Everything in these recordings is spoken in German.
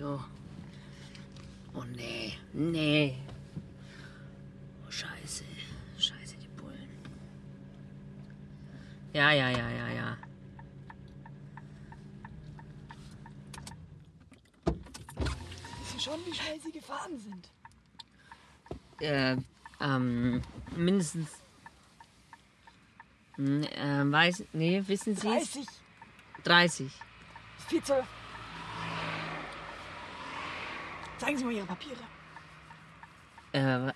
so. Oh nee, nee. Oh scheiße, scheiße die Bullen. Ja, ja, ja, ja, ja. Wissen schon, wie schnell sie gefahren sind. Äh, ähm, mindestens. Hm, Äh, weiß, nee, wissen Sie es? 30, 30. viel zu. Zeigen Sie mal Ihre Papiere. Äh,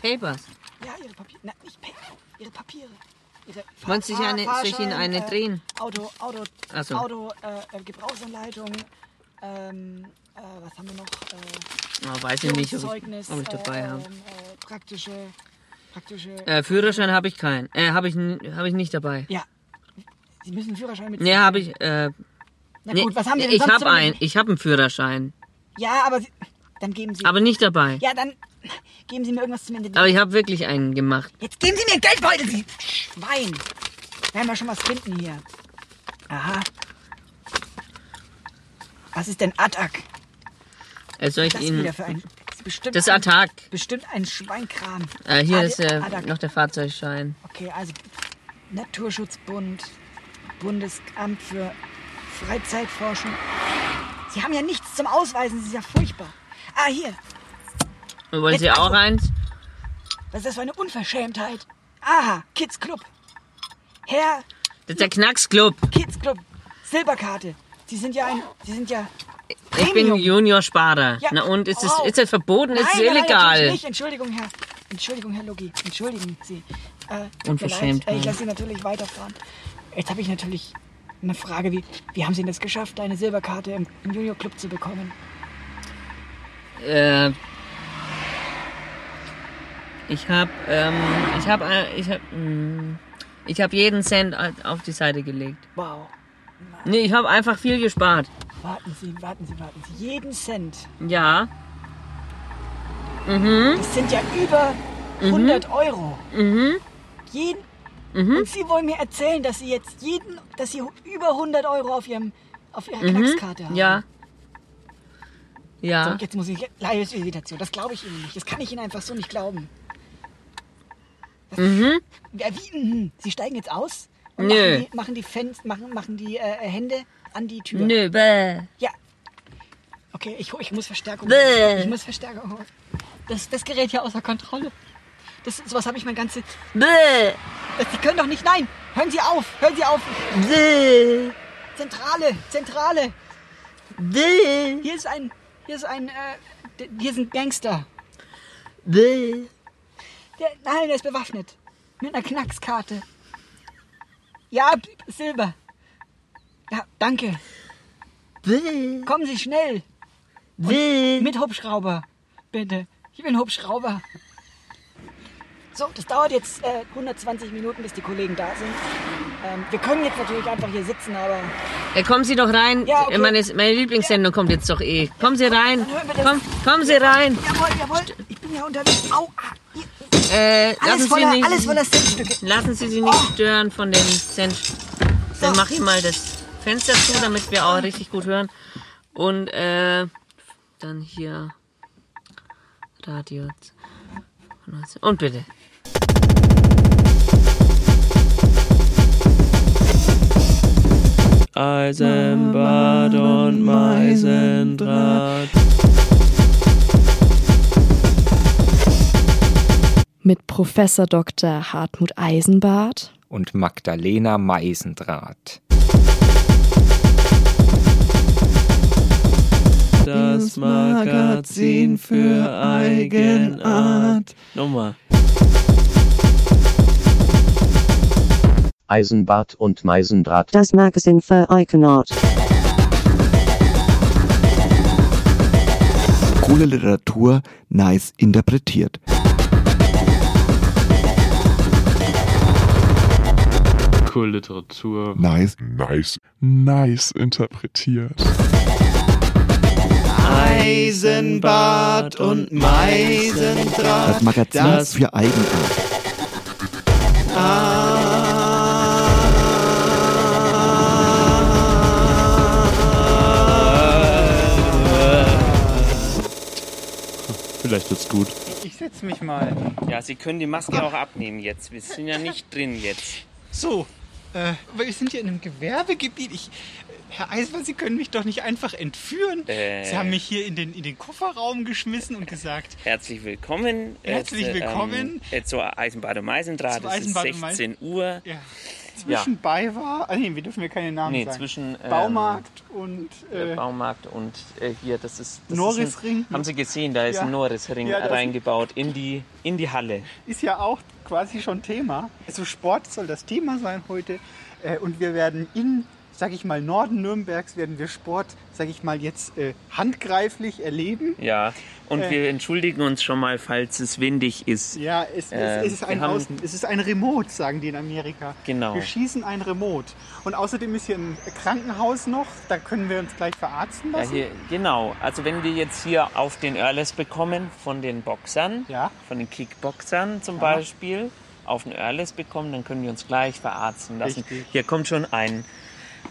Papers. Ja, Ihre Papiere. Na, nicht Papiere. Ihre Papiere. Ihre Wollen Sie sich eine- soll ich Ihnen eine äh, drehen? Auto, Auto, Ach so. Auto, äh, äh, Gebrauchsanleitung. Ähm, äh, was haben wir noch? Äh, Oh, weiß ich nicht, ob ich, ob ich dabei äh, habe. ähm, äh, praktische, praktische. Äh, Führerschein habe ich keinen. Äh, habe ich, hab ich nicht dabei. ja. Sie müssen einen Führerschein mit. Nee, habe ich. Äh, Na nee, gut, was haben Sie denn ich habe einen. Ich habe einen Führerschein, Ja, aber Sie, dann geben Sie. aber nicht dabei. ja, dann geben Sie mir irgendwas zum Ende. Aber ich habe wirklich einen gemacht. Jetzt geben Sie mir einen Geldbeutel, Sie Schwein. Werden wir schon was finden hier. Aha. Was ist denn Attack? Äh, soll ich Das Ihnen. wieder für ein. Das ist bestimmt Das ist ein, Attack. Bestimmt ein Schweinkram. Äh, hier Ad- ist äh, Attack. noch der Fahrzeugschein. Okay, also Naturschutzbund, Bundesamt für Freizeitforschung. Sie haben ja nichts zum Ausweisen, das ist ja furchtbar. Ah, hier. Und wollen Jetzt Sie auch eins? Was ist das für eine Unverschämtheit? Aha, Kids Club. Herr Das ist der Knacksclub. Kids Club, Silberkarte. Sie sind ja ein, Sie sind ja Ich bin Premium. Juniorsparer. Ja. Na und ist es, Oh. ist das verboten? Ist es Nein, nein, nein, illegal? natürlich nicht. Entschuldigung, Herr. Entschuldigung, Herr Logi. Entschuldigen Sie. Äh, Unverschämt. Äh, Ich lasse Sie natürlich weiterfahren. Jetzt habe ich natürlich eine Frage. Wie, wie haben Sie denn das geschafft, eine Silberkarte im, im Junior Club zu bekommen? Äh, ich habe, ähm, ich habe, äh, ich habe, ich habe jeden Cent auf die Seite gelegt. Wow. Nee, ich habe einfach viel gespart. Warten Sie, warten Sie, warten Sie. Jeden Cent. Ja. Das sind ja über 100 Euro. Mhm. Jeden. Und Sie wollen mir erzählen, dass Sie jetzt jeden, dass Sie über 100 Euro auf Ihrem, auf Ihrer Knackskarte haben. Mhm. Ja. So, Ja. jetzt muss ich Live-Irritation. Das glaube ich Ihnen nicht. Das kann ich Ihnen einfach so nicht glauben. Mhm. Ja, wie? mhm. Sie steigen jetzt aus und Nö. machen die, machen die, Fans, machen, machen die äh, Hände an die Tür. Nö, bäh. Ja. Okay, ich, ich muss Verstärkung. Bäh. Ich muss Verstärkung. holen. Das, das gerät ja außer Kontrolle. Das, sowas habe ich mein ganze. Bäh. Sie können doch nicht. Nein! Hören Sie auf! Hören Sie auf! Bäh. Zentrale! Zentrale! Bäh. Hier ist ein. Hier ist ein. Äh, hier sind Gangster. Bäh. Der, nein, der ist bewaffnet. Mit einer Knackskarte. Ja, Silber. Ja, danke. Bäh. Kommen Sie schnell. Bäh. Mit Hubschrauber. Bitte. Ich bin Hubschrauber. So, das dauert jetzt äh, 120 Minuten, bis die Kollegen da sind. Ähm, wir können jetzt natürlich einfach hier sitzen, aber Ja, kommen Sie doch rein. Ja, okay. meine, meine Lieblingssendung kommt jetzt doch eh. Kommen Sie rein. Komm, kommen Sie rein. jawohl, jawohl. Ich bin ja unterwegs. Au, ah. Äh, alles, lassen, voller, Sie nicht, alles voller Centstücke. lassen Sie sich nicht stören von den Cent. Dann So. mache ich mal das Fenster zu, damit wir auch richtig gut hören. Und äh, dann hier Radio. Und bitte. Eisenbad und Meisendraht. Mit Professor Dr. Hartmut Eisenbart und Magdalena Meisendraht. Das Magazin für Eigenart. Nochmal. Eisenbart und Meisendraht. Das Magazin für Eigenart. Coole Literatur, nice interpretiert. Cool Literatur. Nice, nice, nice interpretiert. Eisenbad und Meisendraht. Das Magazin Das für Eigenart. Sitzt gut. Ich setze mich mal. Ja, Sie können die Maske auch abnehmen jetzt. Wir sind ja nicht drin jetzt. So, äh, aber wir sind hier in einem Gewerbegebiet. Ich, Herr Eismann, Sie können mich doch nicht einfach entführen. Äh. Sie haben mich hier in den, in den Kofferraum geschmissen und gesagt, Herzlich willkommen. Herzlich Jetzt, willkommen. Ähm, zur Eisenbad und Meisendraht. Es ist Eisenbad und Meisen- 16 Uhr. ja, zwischen Bayer, ah nee, wir dürfen mir keine Namen Nee, sagen. zwischen ähm, Baumarkt und äh, Baumarkt und äh, hier, das ist. Das Norrisring. Ist ein, haben Sie gesehen, da ist Ja. ein Norrisring Ja, reingebaut in die, in die Halle. ist ja auch quasi schon Thema. Also Sport soll das Thema sein heute. Äh, und wir werden in, sag ich mal, Norden Nürnbergs werden wir Sport, sag ich mal, jetzt äh, handgreiflich erleben. Ja, und Äh. wir entschuldigen uns schon mal, falls es windig ist. Ja, es, Ähm, es, es ist ein Außen, es ist ein Remote, sagen die in Amerika. Genau. Wir schießen ein Remote. Und außerdem ist hier ein Krankenhaus noch, da können wir uns gleich verarzten Ja, lassen. hier, genau. Also wenn wir jetzt hier auf den Earless bekommen von den Boxern, Ja. von den Kickboxern zum Beispiel, auf den Earless bekommen, dann können wir uns gleich verarzten lassen. Richtig. Hier kommt schon ein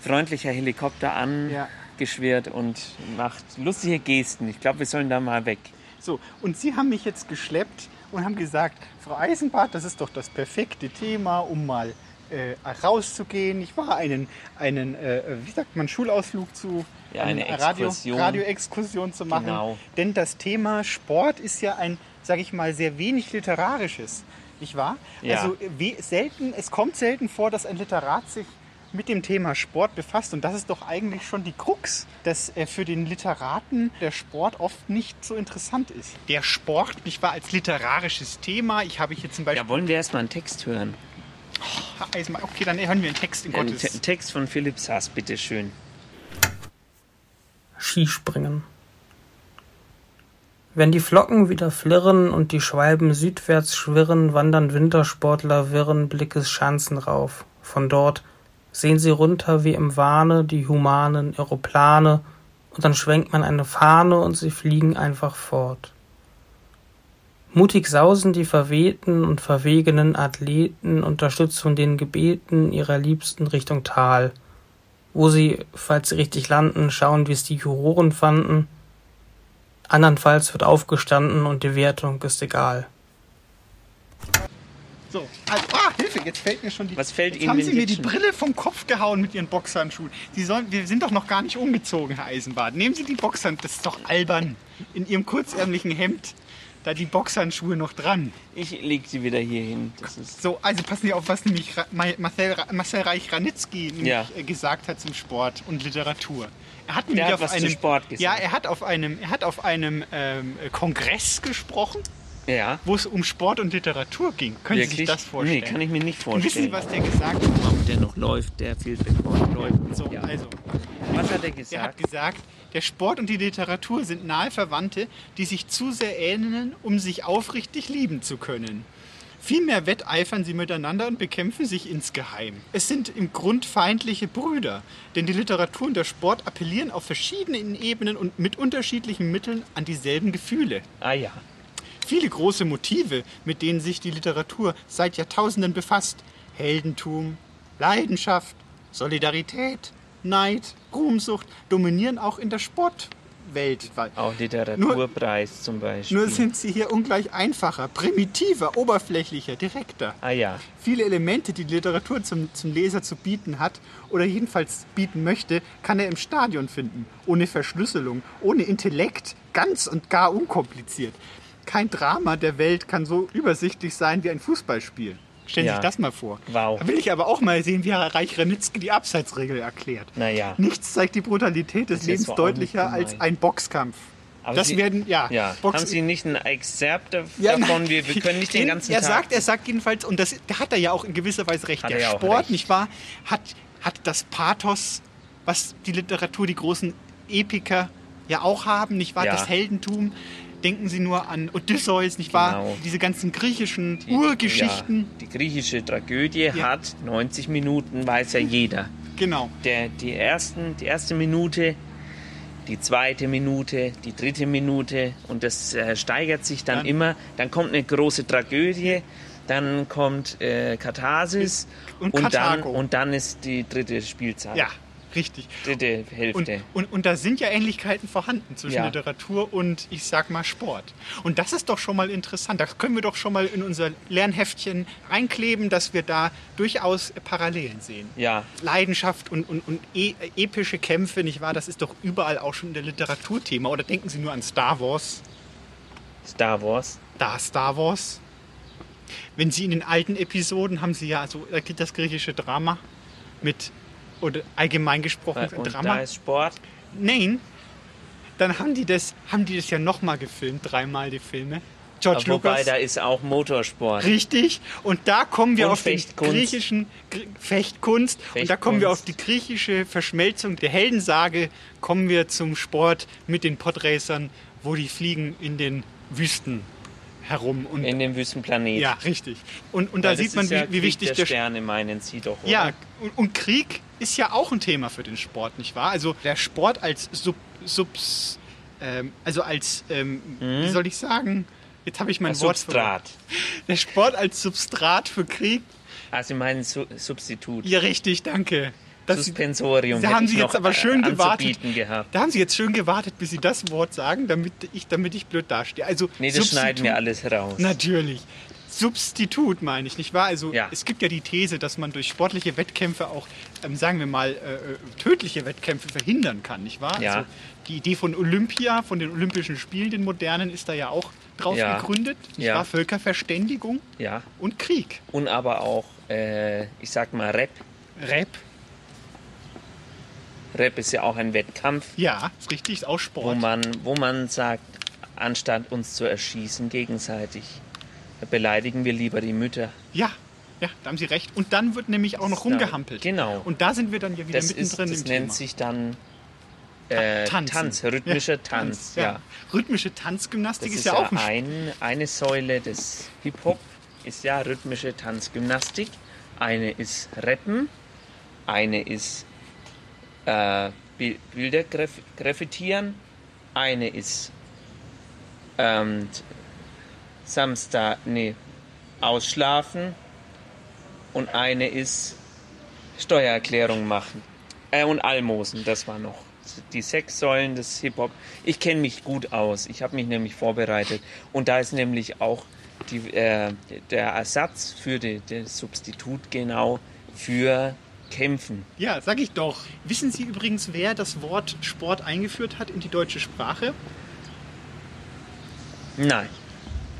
freundlicher Helikopter Ja. Angeschwirrt und macht lustige Gesten. Ich glaube, wir sollen da mal weg. So, und Sie haben mich jetzt geschleppt und haben gesagt, Frau Eisenbart, das ist doch das perfekte Thema, um mal äh, rauszugehen. Ich war einen, einen äh, wie sagt man, Schulausflug zu Ja, eine einen Radio, Exkursion. Radioexkursion zu machen. Genau. Denn das Thema Sport ist ja ein, sage ich mal, sehr wenig literarisches, nicht wahr? Ja. Also äh, wie, selten, es kommt selten vor, dass ein Literat sich mit dem Thema Sport befasst. Und das ist doch eigentlich schon die Krux, dass äh, für den Literaten der Sport oft nicht so interessant ist. Der Sport, nicht wahr, als literarisches Thema. Ich habe hier zum Beispiel. Ja, wollen wir erstmal einen Text hören? Okay, dann hören wir einen Text in Ein Gottes. Te Text von Philipp Sass, bitteschön. Skispringen. Wenn die Flocken wieder flirren und die Schwalben südwärts schwirren, wandern Wintersportler wirren Blickes Schanzen rauf. Von dort sehen sie runter wie im Wahne die humanen Aeroplane und dann schwenkt man eine Fahne und sie fliegen einfach fort. Mutig sausen die verwehten und verwegenen Athleten unterstützt von den Gebeten ihrer Liebsten Richtung Tal, wo sie, falls sie richtig landen, schauen, wie es die Juroren fanden. Andernfalls wird aufgestanden und die Wertung ist egal. So, also, ah, Hilfe, jetzt fällt mir schon die. Was fällt jetzt Ihnen haben Sie mir die? Brille vom Kopf gehauen mit Ihren Boxhandschuhen. Sie sollen, wir sind doch noch gar nicht umgezogen, Herr Eisenbart. Nehmen Sie die Boxhandschuhe, das ist doch albern. In Ihrem kurzärmlichen Hemd, da die Boxhandschuhe noch dran. Ich leg sie wieder hier hin. So, also passen Sie auf, was nämlich Marcel, Marcel Reich-Ranitzky Ja. äh, gesagt hat zum Sport und Literatur. Er hat nämlich auf einem, Sport gesagt. Ja, er hat auf einem, er hat auf einem ähm, Kongress gesprochen, ja. wo es um Sport und Literatur ging. Können Sie sich Wirklich? das vorstellen? Nee, kann ich mir nicht Und wissen Sie, vorstellen. was der gesagt hat? der noch läuft, der viel Rekord läuft. So, Ja. also, Was hat er er hat gesagt? gesagt, der Sport und die Literatur sind nahe Verwandte, die sich zu sehr ähneln, um sich aufrichtig lieben zu können. Vielmehr wetteifern sie miteinander und bekämpfen sich insgeheim. Es sind im Grund feindliche Brüder, denn die Literatur und der Sport appellieren auf verschiedenen Ebenen und mit unterschiedlichen Mitteln an dieselben Gefühle. Ah ja. Viele große Motive, mit denen sich die Literatur seit Jahrtausenden befasst. Heldentum, Leidenschaft, Solidarität, Neid, Ruhmsucht dominieren auch in der Sportwelt. Auch Literaturpreis zum Beispiel. Nur sind sie hier ungleich einfacher, primitiver, oberflächlicher, direkter. ah ja. Viele Elemente, die die Literatur zum, zum Leser zu bieten hat oder jedenfalls bieten möchte, kann er im Stadion finden. Ohne Verschlüsselung, ohne Intellekt, ganz und gar unkompliziert. Kein Drama der Welt kann so übersichtlich sein wie ein Fußballspiel. Stellen Sie Ja. sich das mal vor. Wow. Da will ich aber auch mal sehen, wie Herr Reich Ranitzky die Abseitsregel erklärt. Naja. Nichts zeigt die Brutalität des Lebens deutlicher als ein Boxkampf. Aber das Sie- werden, ja. Ja. Box- Haben Sie nicht ein Exzerpt dav- Ja, davon? nein. Wir, wir können nicht den ganzen er Tag. Sagt, er sagt jedenfalls, und das da hat er ja auch in gewisser Weise recht, Hat der er Sport, recht. nicht wahr, hat, hat das Pathos, was die Literatur, die großen Epiker ja auch haben, nicht wahr, Ja. das Heldentum. Denken Sie nur an Odysseus, nicht wahr? Genau. Diese ganzen griechischen Urgeschichten. Ja, die griechische Tragödie hat 90 Minuten, weiß ja jeder. Genau. Der, die, ersten, die erste Minute, die zweite Minute, die dritte Minute und das äh, steigert sich dann Dann- immer. Dann kommt eine große Tragödie, dann kommt äh, Katharsis Und dann, Karthago. und dann ist die dritte Spielzeit. Ja, Richtig. Die, die Hälfte. Und, und, und da sind ja Ähnlichkeiten vorhanden zwischen Ja. Literatur und, ich sag mal, Sport. Und das ist doch schon mal interessant. Das können wir doch schon mal in unser Lernheftchen reinkleben, dass wir da durchaus Parallelen sehen. Ja, Leidenschaft und, und, und e epische Kämpfe, nicht wahr? Das ist doch überall auch schon in der Literatur Thema. Oder denken Sie nur an Star Wars? Star Wars. Da Star Wars. Wenn Sie in den alten Episoden haben Sie ja so da geht das griechische Drama mit oder allgemein gesprochen Und Drama. da ist Sport. Nein, dann haben die das, haben die das ja nochmal gefilmt, dreimal die Filme. George Aber Wobei, Lucas. da ist auch Motorsport. Richtig. Und da kommen wir Und auf den Fechtkunst. griechischen Gr- Fechtkunst. Und da kommen wir auf die griechische Verschmelzung der Heldensage. Kommen wir zum Sport mit den Podracern, wo die fliegen in den Wüsten herum. Und In dem Wüstenplanet. ja, richtig. Und, und da Weil sieht man, ist ja wie, wie wichtig der der Sterne meinen Sie doch, oder? ja, und, und Krieg ist ja auch ein Thema für den Sport, nicht wahr? Also der Sport als Sub, Subs, ähm, also als, ähm, wie soll ich sagen? Jetzt habe ich mein Ein Wort Substrat. verloren. Der Sport als Substrat für Krieg. Also meinen Su Substitut. Ja, richtig, danke. Das, Suspensorium. da haben Sie jetzt aber schön gewartet. Gehabt. Da haben Sie jetzt schön gewartet, bis Sie das Wort sagen, damit ich, damit ich blöd dastehe. Also Nee, das schneiden Substitut- wir alles raus. Natürlich. Substitut meine ich, nicht wahr? Also es gibt ja die These, dass man durch sportliche Wettkämpfe auch, ähm, sagen wir mal, äh, äh, tödliche Wettkämpfe verhindern kann, nicht wahr? Ja. Also die Idee von Olympia, von den Olympischen Spielen, den modernen, ist da ja auch drauf Ja. gegründet. Nicht Ja. wahr? Völkerverständigung Ja. und Krieg. Und aber auch, äh, ich sag mal, Rap. Rap. Rap ist ja auch ein Wettkampf. Ja, ist richtig, ist auch Sport. Wo man, wo man sagt, anstatt uns zu erschießen gegenseitig, beleidigen wir lieber die Mütter. Ja, ja, da haben Sie recht. Und dann wird nämlich auch noch rumgehampelt. Genau. Und da sind wir dann ja wieder Das, ist, mittendrin das im nennt Thema. sich dann äh, Tanzen. Tanz, rhythmischer Ja, Tanz. ja. ja. Rhythmische Tanzgymnastik Das ist, ist ja, ja auch ein ein, eine Säule des Hip-Hop, ist ja rhythmische Tanzgymnastik. Eine ist Rappen, eine ist äh, Bi- Bilder graf- graffitieren, eine ist ähm, Samstag, nee, ausschlafen und eine ist Steuererklärung machen. Äh, und Almosen, das war noch. Die sechs Säulen des Hip-Hop. Ich kenne mich gut aus. Ich habe mich nämlich vorbereitet. Und da ist nämlich auch die, äh, der Ersatz für das Substitut genau für Kämpfen. Ja, sag ich doch. Wissen Sie übrigens, wer das Wort Sport eingeführt hat in die deutsche Sprache? Nein.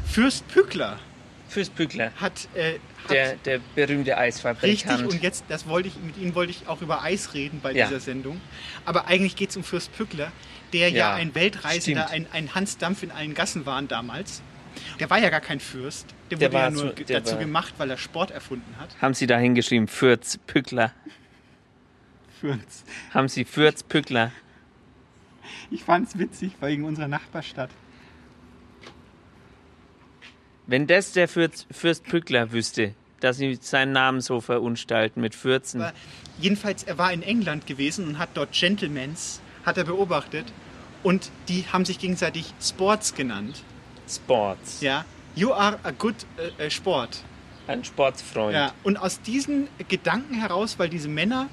Fürst Pückler Fürst Pückler. hat, äh, hat Der, der berühmte Eisfabrikant. richtig und jetzt, das wollte ich mit Ihnen wollte ich auch über Eis reden bei Ja. dieser Sendung. Aber eigentlich geht es um Fürst Pückler, der ja, Ja, ein Weltreisender, stimmt. ein, ein Hans Dampf in allen Gassen war damals. Der war ja gar kein Fürst. Der Der wurde ja nur der dazu war- gemacht, weil er Sport erfunden hat. Haben Sie da hingeschrieben, Fürz Pückler? Fürst. Haben Sie Fürz Pückler? Ich fand's witzig wegen unserer Nachbarstadt. Wenn das der Fürz, Fürst Pückler wüsste, dass sie seinen Namen so verunstalten mit Fürzen. Aber jedenfalls, er war in England gewesen und hat dort Gentlemans, hat er beobachtet. Und die haben sich gegenseitig Sports genannt. Sports. Ja. You are a good äh, äh, Sport. Ein Sportsfreund. Ja. Und aus diesen Gedanken heraus, weil diese Männer,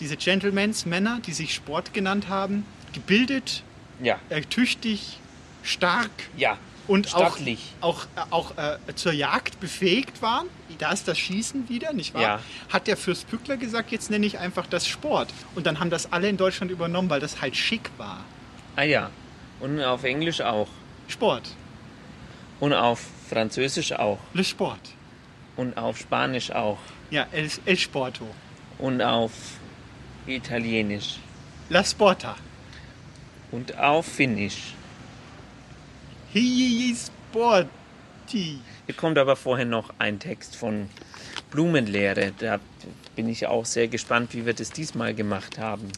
diese Gentlemans, Männer, die sich Sport genannt haben, gebildet, Ja. äh, tüchtig, stark Ja. und auch, Stattlich. auch, äh, auch äh, zur Jagd befähigt waren, da ist das Schießen wieder, nicht wahr? Ja. Hat der Fürst Pückler gesagt, jetzt nenne ich einfach das Sport. Und dann haben das alle in Deutschland übernommen, weil das halt schick war. Ah ja. Und auf Englisch auch. Sport, Und auf Französisch auch. le Sport. Und auf Spanisch auch. Ja, el, el Sporto. Und auf Italienisch. La Sporta. Und auf Finnisch. Hi Sporti. Hier kommt aber vorher noch ein Text von Blumenlehre. Da bin ich auch sehr gespannt, wie wir das diesmal gemacht haben.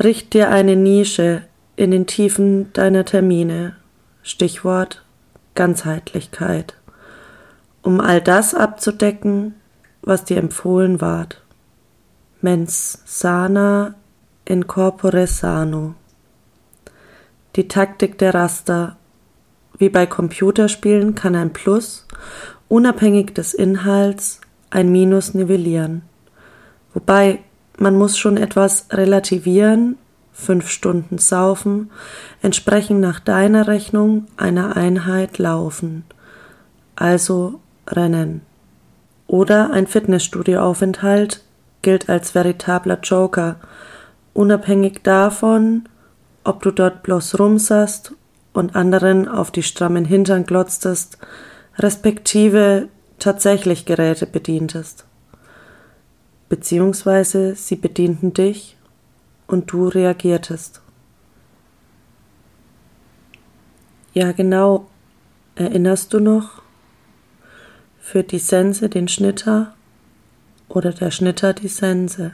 Richt dir eine Nische in den Tiefen deiner Termine. Stichwort Ganzheitlichkeit. Um all das abzudecken, was dir empfohlen ward. Mens sana in corpore sano. Die Taktik der Raster. Wie bei Computerspielen kann ein Plus, unabhängig des Inhalts, ein Minus nivellieren. Wobei man muss schon etwas relativieren, fünf Stunden saufen, entsprechen nach deiner Rechnung einer Einheit laufen, also Rennen. Oder ein Fitnessstudioaufenthalt gilt als veritabler Joker, unabhängig davon, ob du dort bloß rumsast und anderen auf die strammen Hintern glotztest, respektive tatsächlich Geräte bedientest. Beziehungsweise sie bedienten dich und du reagiertest. Ja, genau. Erinnerst du noch? Für die Sense den Schnitter oder der Schnitter die Sense.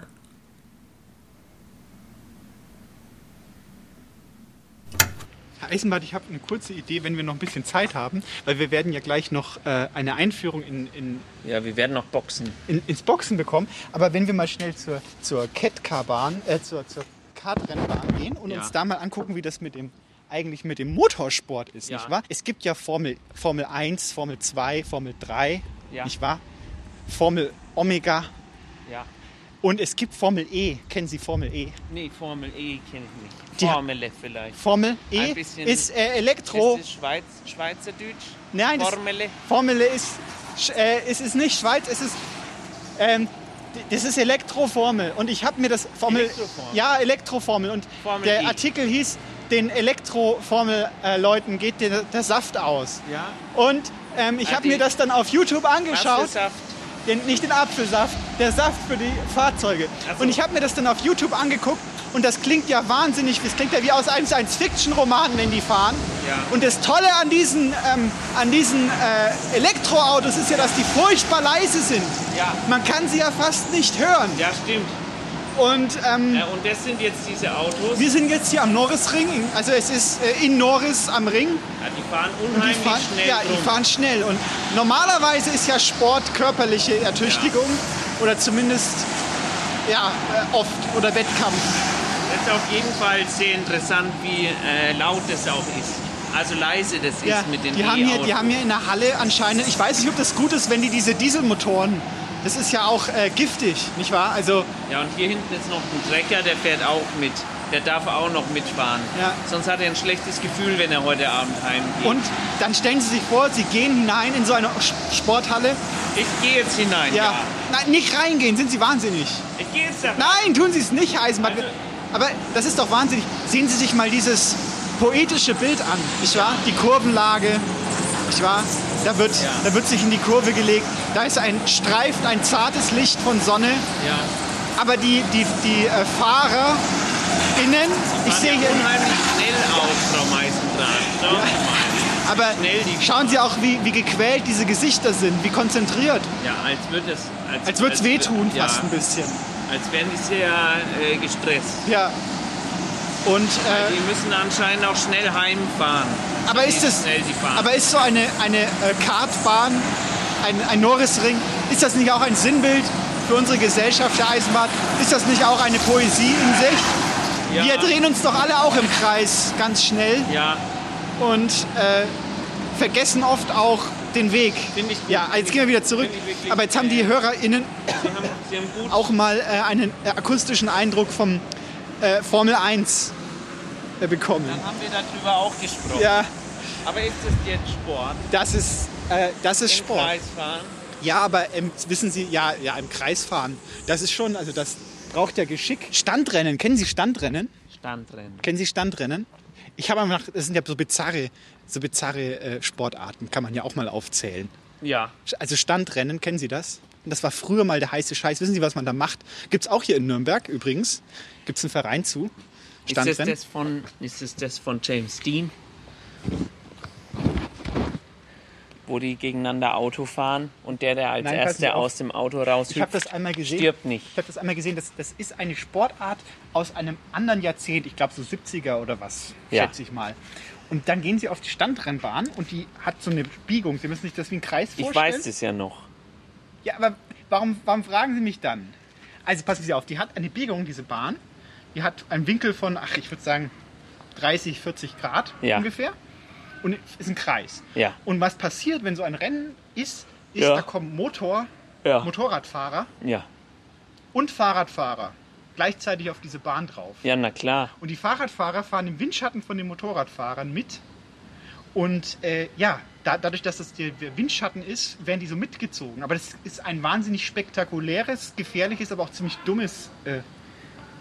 Herr Eisenbart, ich habe eine kurze Idee, wenn wir noch ein bisschen Zeit haben, weil wir werden ja gleich noch äh, eine Einführung in, in, Ja, wir werden noch boxen. in, ins Boxen bekommen. Aber wenn wir mal schnell zur, zur Catcar-Bahn, äh, zur, zur Kartrennbahn gehen und Ja. uns da mal angucken, wie das mit dem eigentlich mit dem Motorsport ist, Ja. nicht wahr? Es gibt ja Formel, Formel 1, Formel 2, Formel 3, Ja. nicht wahr? Formel Omega Ja. Und es gibt Formel E. Kennen Sie Formel E? Nee, Formel E kenne ich nicht. Formel vielleicht. Formel E ist äh, Elektro. Ist das Schweiz, Schweizerdeutsch? Nein, das- Formel. Formel ist, sch- äh, es ist nicht Schweiz, es ist, ähm, das ist Elektroformel. Und ich habe mir das Formel, Elektroformel? ja Elektroformel. Und Formel der E. Artikel hieß, den Elektroformel-Leuten geht der, der Saft aus. Ja. Und ähm, ich habe mir das dann auf YouTube angeschaut. Was für Saft? Den, nicht den Apfelsaft, der Saft für die Fahrzeuge. So. Und ich habe mir das dann auf YouTube angeguckt und das klingt ja wahnsinnig, das klingt ja wie aus einem Science-Fiction-Roman, wenn die fahren. Ja. Und das Tolle an diesen, ähm, an diesen äh, Elektroautos ist ja, dass die furchtbar leise sind. Ja. Man kann sie ja fast nicht hören. Ja, stimmt. Und ähm, Äh, und das sind jetzt diese Autos. wir sind jetzt hier am Norrisring, in- also es ist äh, in Norris am Ring. Ja, die fahren Und die unheimlich fahren, schnell ja, drum. die fahren schnell. Und normalerweise ist ja Sport körperliche Ertüchtigung oder zumindest ja, äh, oft oder Wettkampf. Das ist auf jeden Fall sehr interessant, wie äh, laut das auch ist. Also leise das Ja, ist mit den die, haben hier, die haben hier in der Halle anscheinend, ich weiß nicht, ob das gut ist, wenn die diese Dieselmotoren, das ist ja auch äh, giftig, nicht wahr? Also Ja, und hier hinten ist noch ein Trecker, der fährt auch mit. Der darf auch noch mitfahren. Ja. Sonst hat er ein schlechtes Gefühl, wenn er heute Abend heimgeht. Und dann stellen Sie sich vor, Sie gehen hinein in so eine Sporthalle. Ich gehe jetzt hinein, Ja. ja. Nein, nicht reingehen, sind Sie wahnsinnig. Ich gehe jetzt da rein. Nein, tun Sie es nicht, Herr Eisenbahn. Also- Aber das ist doch wahnsinnig. Sehen Sie sich mal dieses poetische Bild an, nicht wahr? Die Kurvenlage, nicht wahr? Da wird, Ja. da wird sich in die Kurve gelegt. Da ist ein streift ein zartes Licht von Sonne. Ja. Aber die, die, die äh, Fahrer innen, ich sehe ja hier, unheimlich schnell aus, Frau Meißendraht. Schauen Sie mal. aber schauen Sie auch, wie, wie gequält diese Gesichter sind, wie konzentriert. Ja, als würde es... Als, Als würde es wehtun ja, fast ein bisschen. Als wären die sehr äh, gestresst. Ja. Und, äh, die müssen anscheinend auch schnell heimfahren. aber ist es, aber ist so eine, eine äh, Kartbahn, ein, ein Norrisring, ist das nicht auch ein Sinnbild für unsere Gesellschaft der Eisenbahn? Ist das nicht auch eine Poesie in sich? Ja. Wir drehen uns doch alle auch im Kreis ganz schnell ja, und äh, vergessen oft auch den Weg. Finde ich gut. Ja, jetzt gehen wir wieder zurück. Aber jetzt haben die HörerInnen sie haben, sie haben auch mal äh, einen äh, akustischen Eindruck vom äh, Formel 1 äh, bekommen. Dann haben wir darüber auch gesprochen. Ja, Aber ist das jetzt Sport? das ist, äh, das ist Im Sport. Kreis fahren? Ja, aber ähm, wissen Sie, ja, ja, im Kreis fahren, das ist schon, also das braucht ja Geschick. Standrennen, kennen Sie Standrennen? Standrennen. Kennen Sie Standrennen? Ich habe nach, das sind ja so bizarre, so bizarre äh, Sportarten, kann man ja auch mal aufzählen. Ja. Also Standrennen, kennen Sie das? Und das war früher mal der heiße Scheiß. Wissen Sie, was man da macht? Gibt es auch hier in Nürnberg übrigens. Gibt es einen Verein zu? Ist das, das von, ist das das von James Dean? Wo die gegeneinander Auto fahren und der, der als Nein, erster aus dem Auto raushüpft, Ich habe das einmal gesehen. stirbt nicht. Ich habe das einmal gesehen. Das, das ist eine Sportart aus einem anderen Jahrzehnt. Ich glaube so 70er oder was, Ja. schätze ich mal. Und dann gehen sie auf die Standrennbahn und die hat so eine Biegung. Sie müssen sich das wie ein Kreis Ich vorstellen. weiß das ja noch. Ja, aber warum, warum fragen Sie mich dann? Also passen Sie auf, die hat eine Biegung, diese Bahn. Die hat einen Winkel von, ach, ich würde sagen 30, 40 Grad Ja. ungefähr. Und ist ein Kreis. Ja. Und was passiert, wenn so ein Rennen ist, ist, Ja. da kommen Motor. Motorradfahrer Ja. und Fahrradfahrer gleichzeitig auf diese Bahn drauf. Ja, na klar. Und die Fahrradfahrer fahren im Windschatten von den Motorradfahrern mit. Und äh, ja, da, dadurch, dass das der Windschatten ist, werden die so mitgezogen. Aber das ist ein wahnsinnig spektakuläres, gefährliches, aber auch ziemlich dummes äh,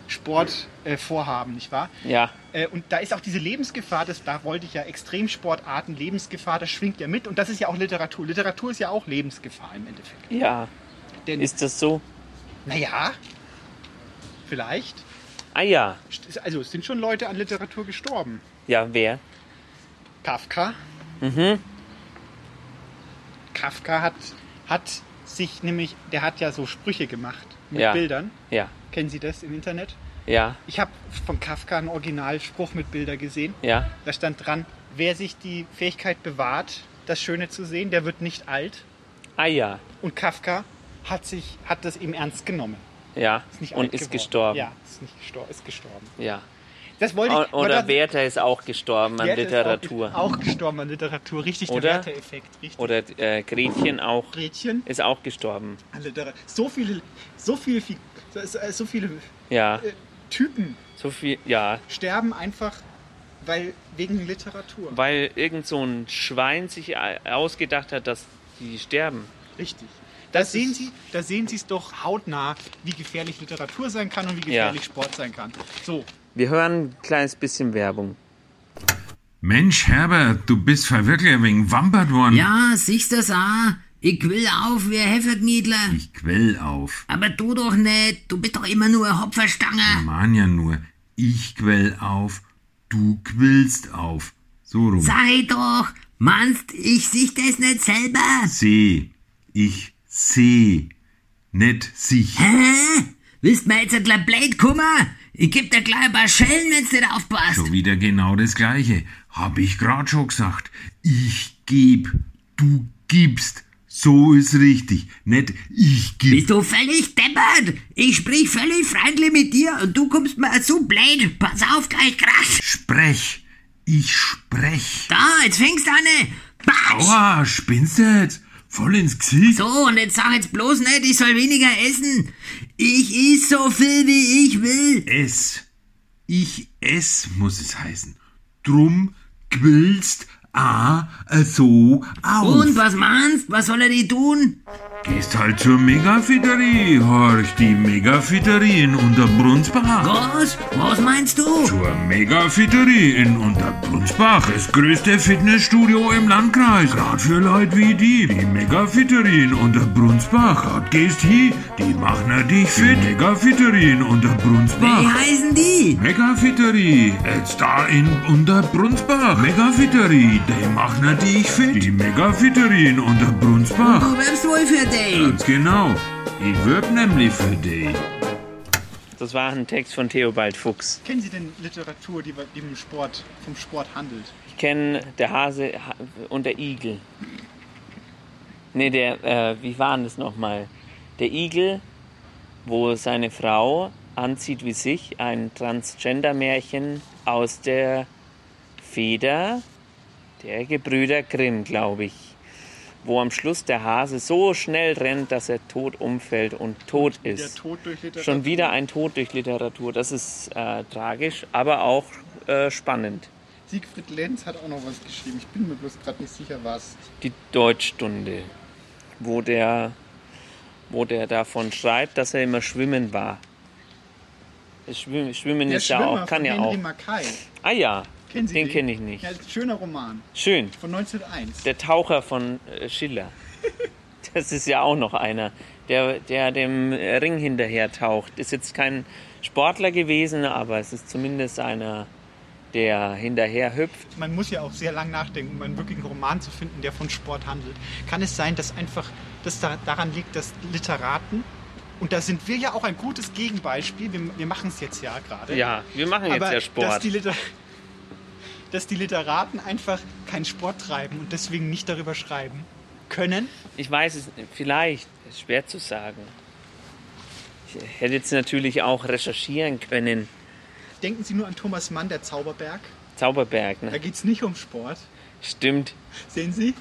Sportvorhaben, äh, nicht wahr? Ja. Äh, und da ist auch diese Lebensgefahr, das, da wollte ich ja Extremsportarten, Lebensgefahr, das schwingt ja mit. Und das ist ja auch Literatur. Literatur ist ja auch Lebensgefahr im Endeffekt. Ja. Denn, Ist das so? naja, vielleicht. Ah ja. Also es sind schon Leute an Literatur gestorben. Ja, wer? Kafka. Mhm. Kafka hat, hat sich nämlich, der hat ja so Sprüche gemacht mit Ja. Bildern. Ja. Kennen Sie das im Internet? Ja. Ich habe von Kafka einen Originalspruch mit Bilder gesehen. Ja. Da stand dran, wer sich die Fähigkeit bewahrt, das Schöne zu sehen, der wird nicht alt. Ah ja. Und Kafka hat, sich, hat das eben ernst genommen. Ja. Ist nicht Und ist geworden. gestorben. Ja, ist, nicht gestorben, ist gestorben. Ja. Das wollte ich. Oder Werther ist auch gestorben an Werther ist Literatur. Auch, auch gestorben an Literatur. Richtig, Oder? der Werther-Effekt. Richtig. Oder äh, Gretchen auch. Gretchen? Ist auch gestorben. An Literatur. So viele, so viele, so, viele Ja. äh, Typen So viel, ja. sterben einfach, weil wegen Literatur. Weil irgend so ein Schwein sich a- ausgedacht hat, dass die sterben. Richtig. Da sehen Sie, da sehen Sie es doch hautnah, wie gefährlich Literatur sein kann und wie gefährlich Sport sein kann. So, Wir hören ein kleines bisschen Werbung. Mensch, Herbert, du bist verwirklicht wegen wampert worden. Ja, siehst du's auch? Ich will auf wie ein Hefferkniedler. Ich quell auf. Aber du doch nicht. Du bist doch immer nur ein Hopferstange. Man ja nur. Ich quell auf, du quillst auf. So rum. Sei doch, meinst ich sich das nicht selber? Seh. Ich seh. Nicht sich. Hä? Willst mir jetzt ein blöd kommen? Ich geb dir gleich ein paar Schellen, wenn's nicht aufpasst. Schon wieder genau das Gleiche. Hab ich grad schon gesagt. Ich geb, du gibst. So ist richtig. Nicht ich geb. Bist du völlig deppert? Ich sprich völlig freundlich mit dir und du kommst mir so blöd. Pass auf, gleich krasch. Sprech. Ich sprech. Da, jetzt fängst du an. Batsch! Aua, spinnst du jetzt? Voll ins Gesicht. So, und jetzt sag jetzt bloß nicht, ich soll weniger essen. Ich iss so viel, wie ich will. Es. Ich ess, muss es heißen. Drum quillst a so auf. Und was meinst? Was soll er die tun? Gehst halt zur Megafitterie, horch, die Megafitterie in Unterbrunsbach. Was? Was meinst du? Zur Megafitterie in Unterbrunsbach, das größte Fitnessstudio im Landkreis. Grad für Leute wie die. Die Megafitterie in Unterbrunsbach. Grad gehst hi, die machen dich fit. Die Megafitterie in Unterbrunsbach. Wie heißen die? Megafitterie, jetzt da in Unterbrunsbach. Megafitterie, die machen dich fit. Die Megafitterie in Unterbrunsbach. Du wirbst wohl für dich. Ganz genau. Ich wirb nämlich für dich. Das war ein Text von Theobald Fuchs. kennen Sie denn Literatur, die, die im Sport, vom Sport handelt? Ich kenne der Hase Ha- und der Igel. Nee, der, äh, wie war denn das nochmal? Der Igel, wo seine Frau anzieht wie sich, ein Transgender-Märchen aus der Feder der Gebrüder Grimm, glaube ich. Wo am Schluss der Hase so schnell rennt, dass er tot umfällt und tot ist. Tod. Schon wieder ein Tod durch Literatur. Das ist äh, tragisch, aber auch äh, spannend. Siegfried Lenz hat auch noch was geschrieben. Ich bin mir bloß gerade nicht sicher, was. Die Deutschstunde, wo der, wo der davon schreibt, dass er immer schwimmen war. Schwimmen, Schwimmen ist ja auch, kann ja auch. Mackay. Ah ja, Kennen Sie den den? kenne ich nicht. Ja, schöner Roman. Schön. Von 1901. Der Taucher von äh, Schiller. Das ist ja auch noch einer, der, der dem Ring hinterher taucht. Ist jetzt kein Sportler gewesen, aber es ist zumindest einer, der hinterher hüpft. Man muss ja auch sehr lang nachdenken, um einen wirklichen Roman zu finden, der von Sport handelt. Kann es sein, dass einfach das da, daran liegt, dass Literaten, und da sind wir ja auch ein gutes Gegenbeispiel, wir, wir machen es jetzt ja gerade. Ja, wir machen jetzt aber ja Sport. Dass die, Liter dass die Literaten einfach keinen Sport treiben und deswegen nicht darüber schreiben können. Ich weiß es vielleicht, ist schwer zu sagen. Ich hätte jetzt natürlich auch recherchieren können. Denken Sie nur an Thomas Mann, der Zauberberg. Zauberberg, Da ne? geht es nicht um Sport. Stimmt. Sehen Sie?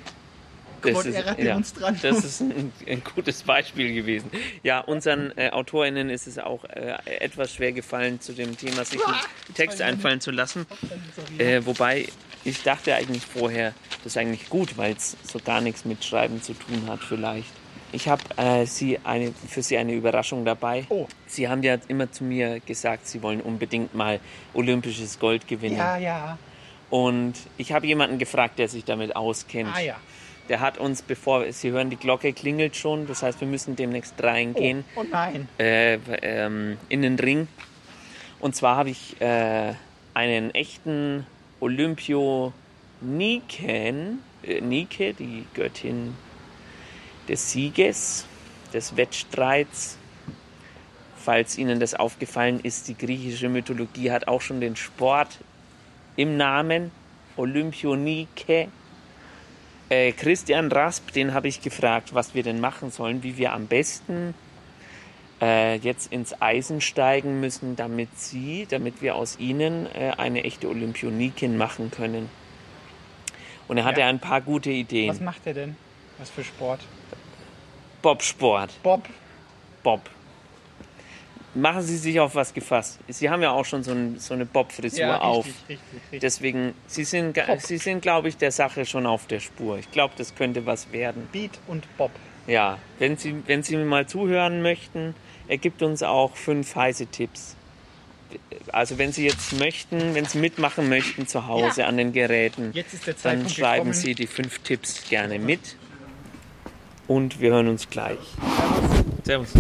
Das ist, ja, das ist ein, ein gutes Beispiel gewesen. Ja, unseren äh, AutorInnen ist es auch äh, etwas schwer gefallen, zu dem Thema sich einen Text einfallen zu lassen. Äh, wobei ich dachte eigentlich vorher, das ist eigentlich gut, weil es so gar nichts mit Schreiben zu tun hat vielleicht. Ich habe äh, sie eine, für Sie eine Überraschung dabei. Oh. Sie haben ja immer zu mir gesagt, Sie wollen unbedingt mal olympisches Gold gewinnen. Ja, ja. Und ich habe jemanden gefragt, der sich damit auskennt. Ah ja. Der hat uns, bevor Sie hören, die Glocke klingelt schon. Das heißt, wir müssen demnächst reingehen Oh, oh nein. äh, ähm, in den Ring. Und zwar habe ich äh, einen echten Olympioniken, äh, Nike, die Göttin des Sieges, des Wettstreits. Falls Ihnen das aufgefallen ist, die griechische Mythologie hat auch schon den Sport im Namen Olympionike. Äh, Christian Rasp, den habe ich gefragt, was wir denn machen sollen, wie wir am besten äh, jetzt ins Eisen steigen müssen, damit sie, damit wir aus ihnen äh, eine echte Olympionikin machen können. Und er hatte Ja. ein paar gute Ideen. Was macht er denn? Was für Sport? Bobsport. Bob. Bob. Machen Sie sich auf was gefasst. Sie haben ja auch schon so, ein, so eine Bob-Frisur Ja, richtig, auf. richtig, richtig. Deswegen, Sie sind, Bob. Sie sind, glaube ich, der Sache schon auf der Spur. Ich glaube, das könnte was werden. Beat und Bob. Ja, wenn Sie, wenn Sie mir mal zuhören möchten, er gibt uns auch fünf heiße Tipps. Also wenn Sie jetzt möchten, wenn Sie mitmachen möchten zu Hause Ja. an den Geräten, dann schreiben gekommen. Sie die fünf Tipps gerne mit. Und wir hören uns gleich. Servus.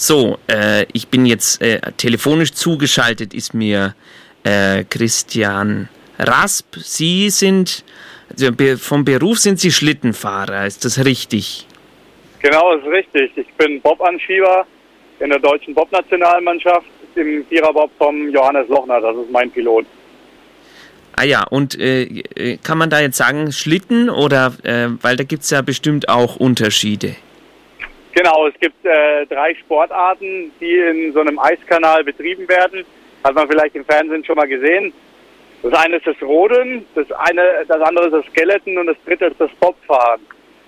So, äh, ich bin jetzt äh, telefonisch zugeschaltet, ist mir äh, Christian Rasp. Sie sind, also vom Beruf sind Sie Schlittenfahrer, ist das richtig? Genau, ist richtig. Ich bin Bob-Anschieber in der deutschen Bob-Nationalmannschaft im Viererbob vom Johannes Lochner. Das ist mein Pilot. Ah ja, und äh, äh, kann man da jetzt sagen Schlitten oder, äh, weil da gibt es ja bestimmt auch Unterschiede. Genau, es gibt äh, drei Sportarten, die in so einem Eiskanal betrieben werden. Hat man vielleicht im Fernsehen schon mal gesehen. Das eine ist das Rodeln, das eine, das andere ist das Skeleton und das dritte ist das Bobfahren.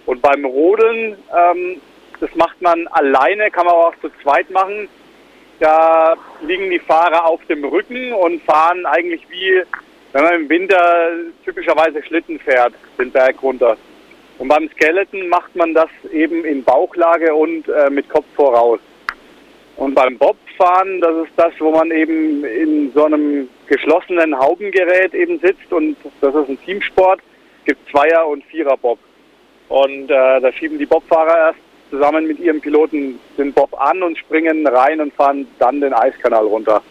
Und beim Rodeln, ähm, das macht man alleine, kann man auch zu zweit machen. Da liegen die Fahrer auf dem Rücken und fahren eigentlich wie, wenn man im Winter typischerweise Schlitten fährt, den Berg runter. Und beim Skeleton macht man das eben in Bauchlage und äh, mit Kopf voraus. Und beim Bobfahren, das ist das, wo man eben in so einem geschlossenen Haubengerät eben sitzt und das ist ein Teamsport. Es gibt Zweier- und Vierer-Bob. Und äh, da schieben die Bobfahrer erst zusammen mit ihrem Piloten den Bob an und springen rein und fahren dann den Eiskanal runter.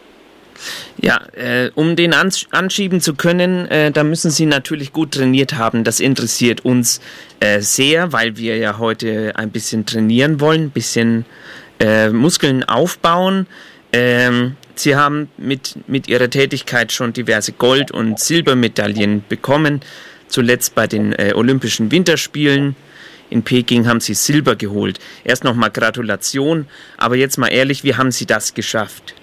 Ja, äh, um den ans anschieben zu können, äh, da müssen Sie natürlich gut trainiert haben. Das interessiert uns äh, sehr, weil wir ja heute ein bisschen trainieren wollen, ein bisschen äh, Muskeln aufbauen. Ähm, Sie haben mit, mit Ihrer Tätigkeit schon diverse Gold- und Silbermedaillen bekommen. Zuletzt bei den äh, Olympischen Winterspielen. In Peking haben Sie Silber geholt. Erst nochmal Gratulation. Aber jetzt mal ehrlich, wie haben Sie das geschafft?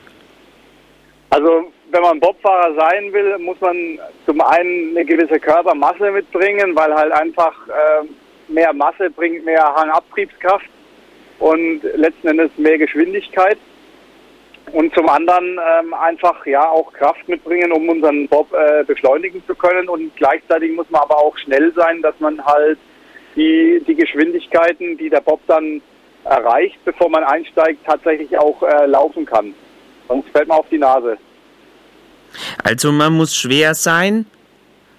Also wenn man Bobfahrer sein will, muss man zum einen eine gewisse Körpermasse mitbringen, weil halt einfach äh, mehr Masse bringt mehr Hangabtriebskraft und letzten Endes mehr Geschwindigkeit. Und zum anderen ähm, einfach ja auch Kraft mitbringen, um unseren Bob äh, beschleunigen zu können. Und gleichzeitig muss man aber auch schnell sein, dass man halt die, die Geschwindigkeiten, die der Bob dann erreicht, bevor man einsteigt, tatsächlich auch äh, laufen kann. Sonst fällt man auf die Nase. Also man muss schwer sein,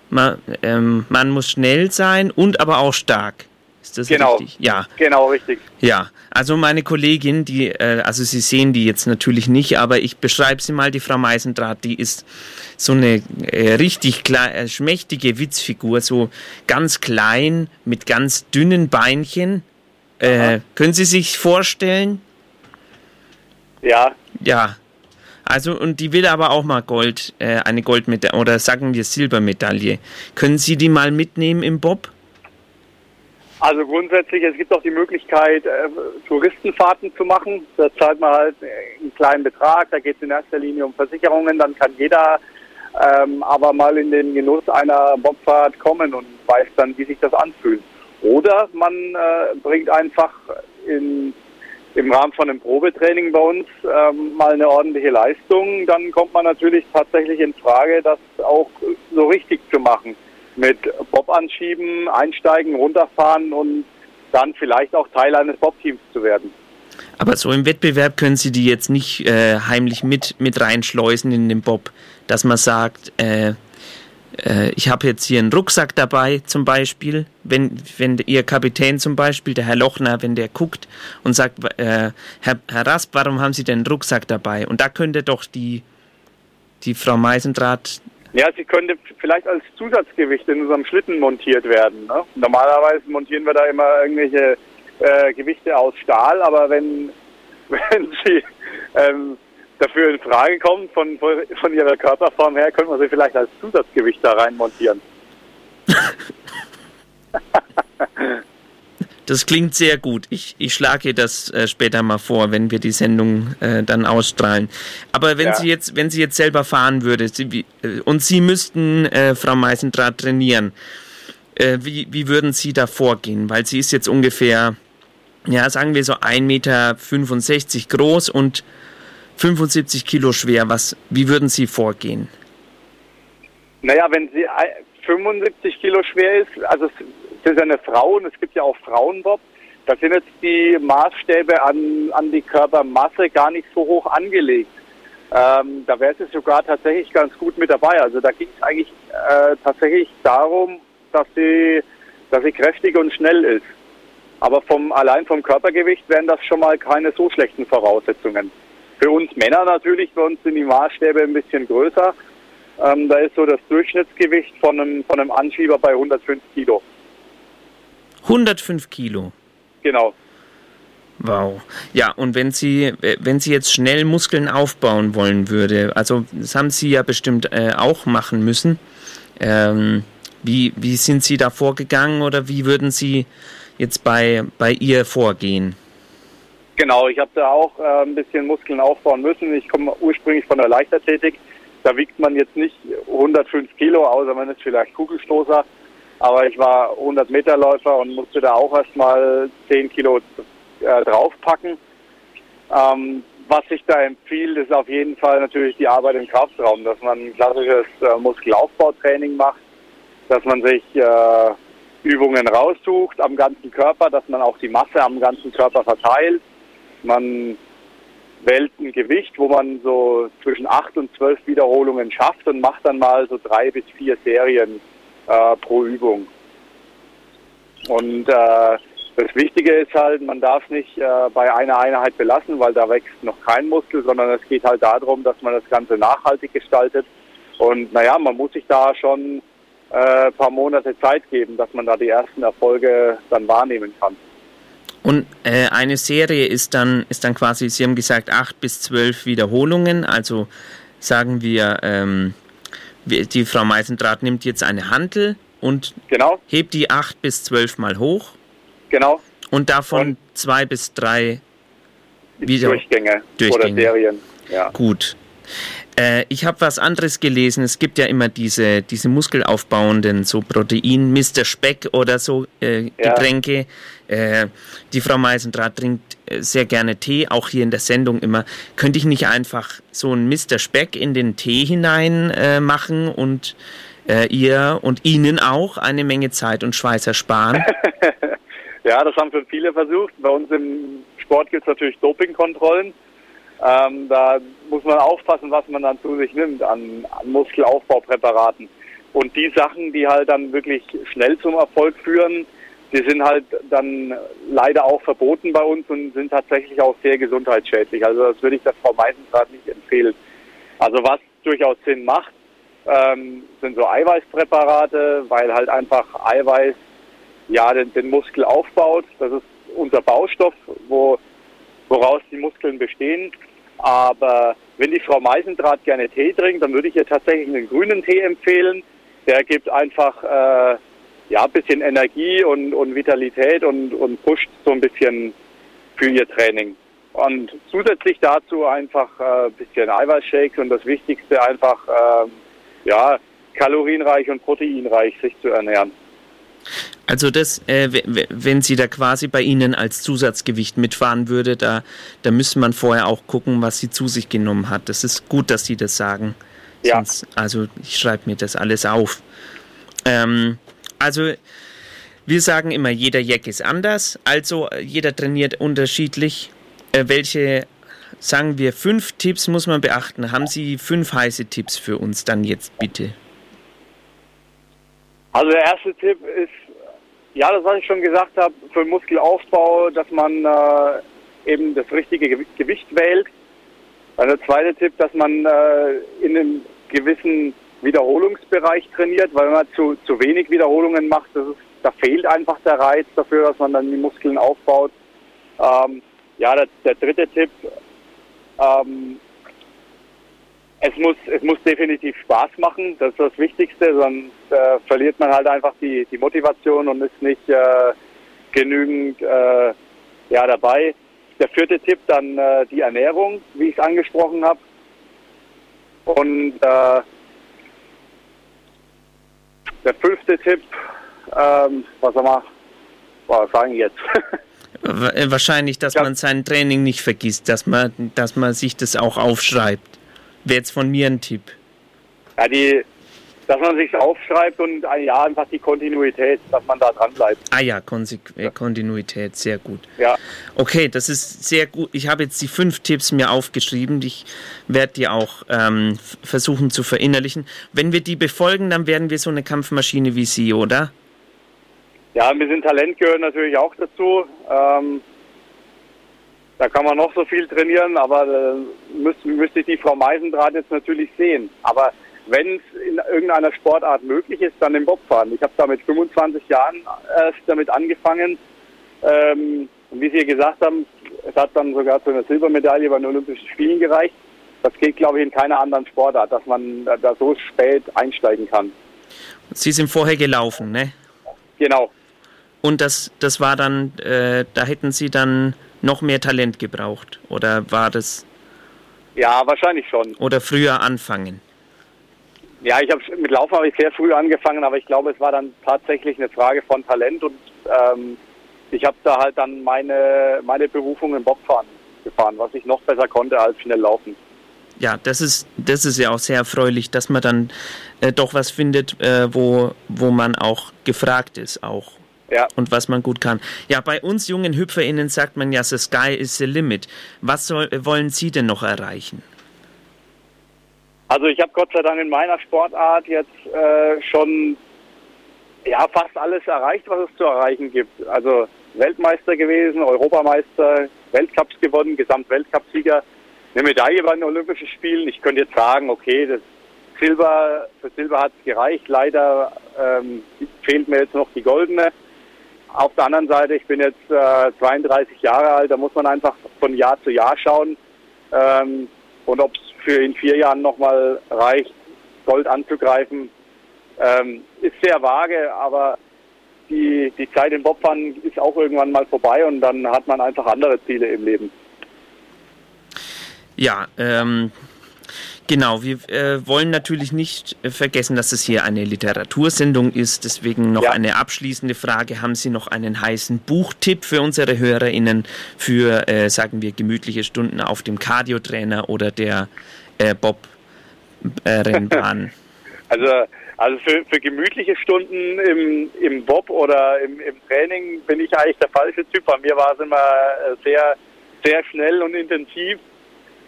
man, ähm, man muss schnell sein und aber auch stark. Ist das Genau. richtig? Ja. Genau, richtig. Ja, also meine Kollegin, die, äh, also Sie sehen die jetzt natürlich nicht, aber ich beschreibe sie mal, die Frau Meisendraht, die ist so eine äh, richtig äh, schmächtige Witzfigur, so ganz klein, mit ganz dünnen Beinchen. Äh, können Sie sich vorstellen? Ja. Ja. Also, und die will aber auch mal Gold, äh, eine Goldmedaille oder sagen wir Silbermedaille. Können Sie die mal mitnehmen im Bob? Also grundsätzlich, es gibt auch die Möglichkeit, äh, Touristenfahrten zu machen. Da zahlt man halt einen kleinen Betrag, da geht es in erster Linie um Versicherungen, dann kann jeder ähm, aber mal in den Genuss einer Bobfahrt kommen und weiß dann, wie sich das anfühlt. Oder man äh, bringt einfach in, im Rahmen von einem Probetraining bei uns ähm, mal eine ordentliche Leistung. Dann kommt man natürlich tatsächlich in Frage, das auch so richtig zu machen. Mit Bob anschieben, einsteigen, runterfahren und dann vielleicht auch Teil eines Bob-Teams zu werden. Aber so im Wettbewerb können Sie die jetzt nicht äh, heimlich mit, mit reinschleusen in den Bob, dass man sagt, äh, äh, ich habe jetzt hier einen Rucksack dabei zum Beispiel, wenn, wenn Ihr Kapitän zum Beispiel, der Herr Lochner, wenn der guckt und sagt, äh, Herr, Herr Rasp, warum haben Sie denn einen Rucksack dabei? Und da könnte doch die, die Frau Meisendraht ja, sie könnte vielleicht als Zusatzgewicht in unserem Schlitten montiert werden. Ne? Normalerweise montieren wir da immer irgendwelche äh, Gewichte aus Stahl, aber wenn, wenn sie ähm, dafür in Frage kommt, von, von ihrer Körperform her, könnte man sie vielleicht als Zusatzgewicht da rein montieren. Das klingt sehr gut. Ich, ich schlage das äh, später mal vor, wenn wir die Sendung äh, dann ausstrahlen. Aber wenn ja. Sie jetzt, wenn Sie jetzt selber fahren würde Sie, äh, und Sie müssten äh, Frau Meisendraht trainieren, äh, wie, wie würden Sie da vorgehen? Weil sie ist jetzt ungefähr, ja, sagen wir so 1,65 Meter groß und 75 Kilo schwer. Was, wie würden Sie vorgehen? Naja, wenn sie 75 Kilo schwer ist, also es ist eine Frau und es gibt ja auch Frauenbob, da sind jetzt die Maßstäbe an, an die Körpermasse gar nicht so hoch angelegt. Ähm, da wäre es sogar tatsächlich ganz gut mit dabei. Also da ging es eigentlich äh, tatsächlich darum, dass sie, dass sie kräftig und schnell ist. Aber vom, allein vom Körpergewicht wären das schon mal keine so schlechten Voraussetzungen. Für uns Männer natürlich, bei uns sind die Maßstäbe ein bisschen größer. Ähm, da ist so das Durchschnittsgewicht von einem, von einem Anschieber bei 105 Kilo. 105 Kilo? Genau. Wow. Ja, und wenn Sie, wenn Sie jetzt schnell Muskeln aufbauen wollen würde, also das haben Sie ja bestimmt äh, auch machen müssen. Ähm, wie, wie sind Sie da vorgegangen oder wie würden Sie jetzt bei, bei ihr vorgehen? Genau, ich habe da auch äh, ein bisschen Muskeln aufbauen müssen. Ich komme ursprünglich von der Leichtathletik. Da wiegt man jetzt nicht 105 Kilo, außer man ist vielleicht Kugelstoßer. Aber ich war 100 Meter Läufer und musste da auch erstmal 10 Kilo äh, draufpacken. Ähm, was ich da empfiehlt, ist auf jeden Fall natürlich die Arbeit im Kraftraum, dass man ein klassisches äh, Muskelaufbautraining macht, dass man sich äh, Übungen raussucht am ganzen Körper, dass man auch die Masse am ganzen Körper verteilt man wählt ein Gewicht, wo man so zwischen acht und zwölf Wiederholungen schafft und macht dann mal so drei bis vier Serien äh, pro Übung. Und äh, das Wichtige ist halt, man darf nicht äh, bei einer Einheit belassen, weil da wächst noch kein Muskel, sondern es geht halt darum, dass man das Ganze nachhaltig gestaltet. Und naja, man muss sich da schon äh, ein paar Monate Zeit geben, dass man da die ersten Erfolge dann wahrnehmen kann. Und äh, eine Serie ist dann, ist dann quasi, Sie haben gesagt, acht bis zwölf Wiederholungen. Also sagen wir, ähm, die Frau Meisendraht nimmt jetzt eine Hantel und genau. hebt die acht bis zwölf Mal hoch. Genau. Und davon und zwei bis drei wieder Durchgänge, Durchgänge. oder Serien. Ja. Gut. Äh, ich habe was anderes gelesen. Es gibt ja immer diese, diese muskelaufbauenden, so Protein, Mr. Speck oder so äh, ja. Getränke. Äh, die Frau Meisendraht trinkt äh, sehr gerne Tee, auch hier in der Sendung immer. Könnte ich nicht einfach so ein Mr. Speck in den Tee hinein machen und ihr und Ihnen auch eine Menge Zeit und Schweiß ersparen? ja, das haben schon viele versucht. Bei uns im Sport gibt es natürlich Dopingkontrollen. Ähm, da muss man aufpassen, was man dann zu sich nimmt an, an Muskelaufbaupräparaten. Und die Sachen, die halt dann wirklich schnell zum Erfolg führen, die sind halt dann leider auch verboten bei uns und sind tatsächlich auch sehr gesundheitsschädlich. Also das würde ich der Frau Meisendraht nicht empfehlen. Also was durchaus Sinn macht, ähm, sind so Eiweißpräparate, weil halt einfach Eiweiß ja den, den Muskel aufbaut. Das ist unser Baustoff, wo, woraus die Muskeln bestehen. Aber wenn die Frau Meisendraht gerne Tee trinkt, dann würde ich ihr tatsächlich einen grünen Tee empfehlen. Der gibt einfach äh, ja, ein bisschen Energie und, und Vitalität und, und pusht so ein bisschen für ihr Training. Und zusätzlich dazu einfach äh, ein bisschen Eiweißshakes und das Wichtigste einfach äh, ja, kalorienreich und proteinreich sich zu ernähren. Also das, äh, wenn sie da quasi bei Ihnen als Zusatzgewicht mitfahren würde, da, da müsste man vorher auch gucken, was sie zu sich genommen hat. Das ist gut, dass Sie das sagen. Ja. Sonst, also ich schreibe mir das alles auf. Ähm, also wir sagen immer, jeder Jack ist anders, also äh, jeder trainiert unterschiedlich. Äh, welche, sagen wir, fünf Tipps muss man beachten? Haben Sie fünf heiße Tipps für uns dann jetzt bitte? Also der erste Tipp ist, ja, das was ich schon gesagt habe, für den Muskelaufbau, dass man äh, eben das richtige Gewi- Gewicht wählt. Dann der zweite Tipp, dass man äh, in einem gewissen Wiederholungsbereich trainiert, weil wenn man zu, zu wenig Wiederholungen macht, das ist, da fehlt einfach der Reiz dafür, dass man dann die Muskeln aufbaut. Ähm, ja, der, der dritte Tipp, ähm, es muss, es muss definitiv Spaß machen, das ist das Wichtigste, sonst äh, verliert man halt einfach die, die Motivation und ist nicht äh, genügend äh, ja, dabei. Der vierte Tipp dann äh, die Ernährung, wie ich es angesprochen habe. Und äh, der fünfte Tipp, ähm, was soll man was sagen jetzt? Äh, Wahrscheinlich, dass man sein Training nicht vergisst, dass man, dass man sich das auch aufschreibt. Wäre jetzt von mir ein Tipp. ja, die, dass man sich aufschreibt und ja, einfach die Kontinuität, dass man da dran bleibt. Ah ja, äh, Kontinuität, sehr gut. Ja. Okay, das ist sehr gut. Ich habe jetzt die fünf Tipps mir aufgeschrieben. Ich werde die auch ähm, versuchen zu verinnerlichen. Wenn wir die befolgen, dann werden wir so eine Kampfmaschine wie Sie, oder? Ja, ein bisschen Talent gehört natürlich auch dazu. Ähm, da kann man noch so viel trainieren, aber äh, müsste, müsste ich die Frau Meisendraht jetzt natürlich sehen. Aber wenn es in irgendeiner Sportart möglich ist, dann im Bobfahren. Ich habe da mit 25 Jahren erst damit angefangen. Ähm, und wie Sie gesagt haben, es hat dann sogar zu einer Silbermedaille bei den Olympischen Spielen gereicht. Das geht, glaube ich, in keiner anderen Sportart, dass man da so spät einsteigen kann. Sie sind vorher gelaufen, ne? Genau. Und das, das war dann, äh, da hätten Sie dann noch mehr Talent gebraucht. Oder war das, Ja, wahrscheinlich schon. oder früher anfangen? Ja, ich habe mit Laufen habe ich sehr früh angefangen, aber ich glaube, es war dann tatsächlich eine Frage von Talent und ähm, ich habe da halt dann meine meine Berufung im Bobfahren gefahren, was ich noch besser konnte als schnell laufen. Ja, das ist, das ist ja auch sehr erfreulich, dass man dann äh, doch was findet, äh, wo, wo man auch gefragt ist auch. Ja. Und was man gut kann. Ja, bei uns jungen HüpferInnen sagt man ja, the sky is the limit. Was soll, wollen Sie denn noch erreichen? Also ich habe Gott sei Dank in meiner Sportart jetzt äh, schon ja fast alles erreicht, was es zu erreichen gibt. Also Weltmeister gewesen, Europameister, Weltcups gewonnen, Gesamtweltcupsieger, eine Medaille bei den Olympischen Spielen. Ich könnte jetzt sagen, okay, das Silber, für Silber hat es gereicht. Leider ähm, fehlt mir jetzt noch die goldene. Auf der anderen Seite, ich bin jetzt äh, 32 Jahre alt, da muss man einfach von Jahr zu Jahr schauen. Ähm, und ob es für in vier Jahren nochmal reicht, Gold anzugreifen, ähm, ist sehr vage, aber die, die Zeit im Bobfahren ist auch irgendwann mal vorbei und dann hat man einfach andere Ziele im Leben. Ja, ähm, genau. Wir äh, wollen natürlich nicht äh, vergessen, dass es hier eine Literatursendung ist. Deswegen noch eine abschließende Frage. Haben Sie noch einen heißen Buchtipp für unsere HörerInnen für, äh, sagen wir, gemütliche Stunden auf dem Cardio-Trainer oder der äh, Bob-Rennbahn? Also, also für, für gemütliche Stunden im, im Bob oder im, im Training bin ich eigentlich der falsche Typ. Bei mir war es immer äh, sehr, sehr schnell und intensiv.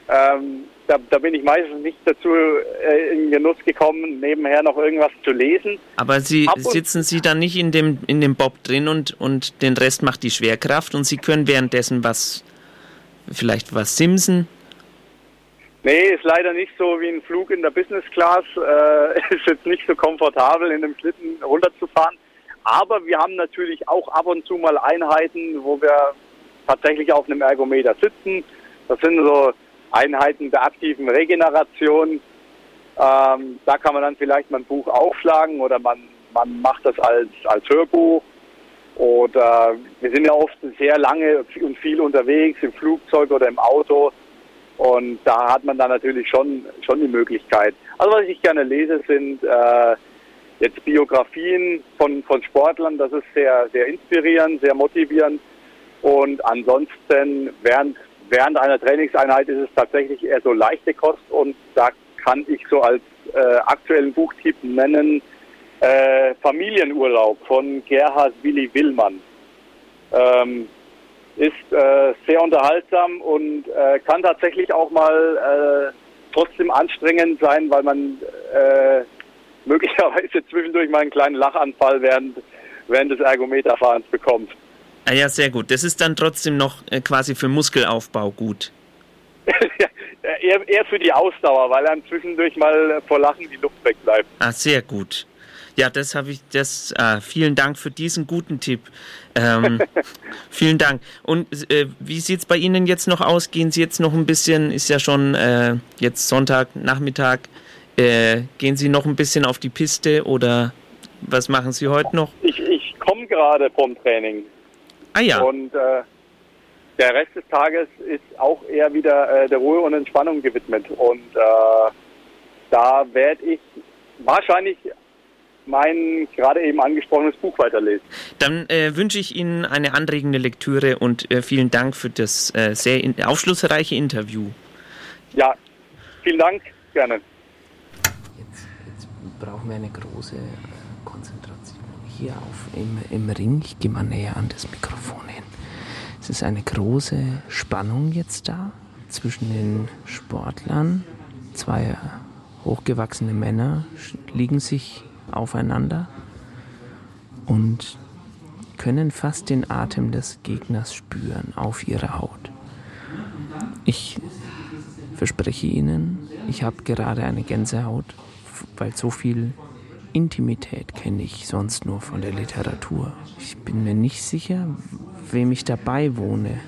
Ähm, da, da bin ich meistens nicht dazu äh, in Genuss gekommen, nebenher noch irgendwas zu lesen. Aber Sie Ab sitzen Sie dann nicht in dem, in dem Bob drin und, und den Rest macht die Schwerkraft und Sie können währenddessen was, vielleicht was simsen. Nee, ist leider nicht so wie ein Flug in der Business Class. Äh, ist jetzt nicht so komfortabel, in einem Schlitten runterzufahren. Aber wir haben natürlich auch ab und zu mal Einheiten, wo wir tatsächlich auf einem Ergometer sitzen. Das sind so Einheiten der aktiven Regeneration. Ähm, da kann man dann vielleicht mal ein Buch aufschlagen oder man, man macht das als, als Hörbuch. Oder wir sind ja oft sehr lange und viel unterwegs im Flugzeug oder im Auto. Und da hat man dann natürlich schon, schon die Möglichkeit. Also was ich gerne lese, sind äh, jetzt Biografien von, von Sportlern. Das ist sehr, sehr inspirierend, sehr motivierend. Und ansonsten während, während einer Trainingseinheit ist es tatsächlich eher so leichte Kost. Und da kann ich so als äh, aktuellen Buchtipp nennen äh, Familienurlaub von Gerhard Willi Willmann. Ähm, ist äh, sehr unterhaltsam und äh, kann tatsächlich auch mal äh, trotzdem anstrengend sein, weil man äh, möglicherweise zwischendurch mal einen kleinen Lachanfall während, während des Ergometerfahrens bekommt. Ah ja, sehr gut. Das ist dann trotzdem noch äh, quasi für Muskelaufbau gut. eher, eher für die Ausdauer, weil einem zwischendurch mal vor Lachen die Luft wegbleibt. Ah, sehr gut. Ja, das habe ich, das, ah, vielen Dank für diesen guten Tipp. Ähm, vielen Dank. Und äh, wie sieht es bei Ihnen jetzt noch aus? Gehen Sie jetzt noch ein bisschen, ist ja schon äh, jetzt Sonntag, Nachmittag, äh, gehen Sie noch ein bisschen auf die Piste oder was machen Sie heute noch? Ich, ich komme gerade vom Training. Ah ja. Und äh, der Rest des Tages ist auch eher wieder äh, der Ruhe und Entspannung gewidmet. Und äh, da werde ich wahrscheinlich mein gerade eben angesprochenes Buch weiterlesen. Dann äh, wünsche ich Ihnen eine anregende Lektüre und äh, vielen Dank für das äh, sehr in, aufschlussreiche Interview. Ja, vielen Dank, gerne. brauchen wir eine große äh, Konzentration. Hier auf im, im Ring, ich gehe mal näher an das Mikrofon hin. Es ist eine große Spannung jetzt da zwischen den Sportlern. Zwei hochgewachsene Männer liegen sich aufeinander und können fast den Atem des Gegners spüren auf ihrer Haut. Ich verspreche Ihnen, ich habe gerade eine Gänsehaut, weil so viel Intimität kenne ich sonst nur von der Literatur. Ich bin mir nicht sicher, wem ich dabei wohne.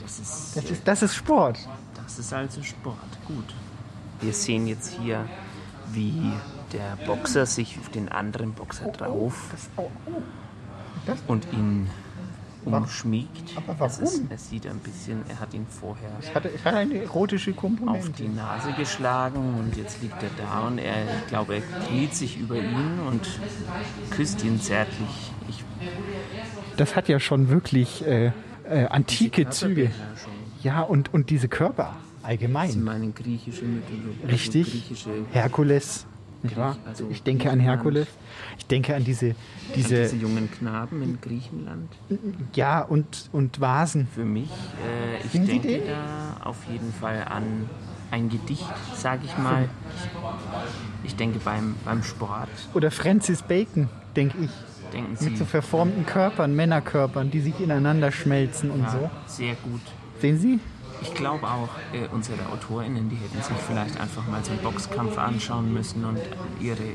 Das ist, das ist, das ist Sport. Das ist also Sport, gut. Wir sehen jetzt hier, wie der Boxer sich auf den anderen Boxer drauf und ihn umschmiegt. Aber warum? Es, ist, es sieht ein bisschen, er hat ihn vorher Es hat, es hat eine erotische Komponente. auf die Nase geschlagen und jetzt liegt er da und er, ich glaube, er kniet sich über ihn und küsst ihn zärtlich. Ich, Das hat ja schon wirklich äh, äh, antike Züge. Ja, und, und diese Körper allgemein. meinen griechische Mythologie. also Richtig. griechische, Herkules. Nicht wahr? Also ich denke an Herkules. Ich denke an diese, diese, diese jungen Knaben in Griechenland. ja, und, und Vasen. Für mich, äh, ich denke den? da auf jeden Fall an ein Gedicht, sage ich mal. Ich denke beim, beim Sport, Oder Francis Bacon, denke ich. denken Sie. Mit so verformten Körpern, Männerkörpern, die sich ineinander schmelzen und ja, so. Sehr gut. Sehen Sie? Ich glaube auch, äh, unsere AutorInnen, die hätten sich vielleicht einfach mal so einen Boxkampf anschauen müssen und ihre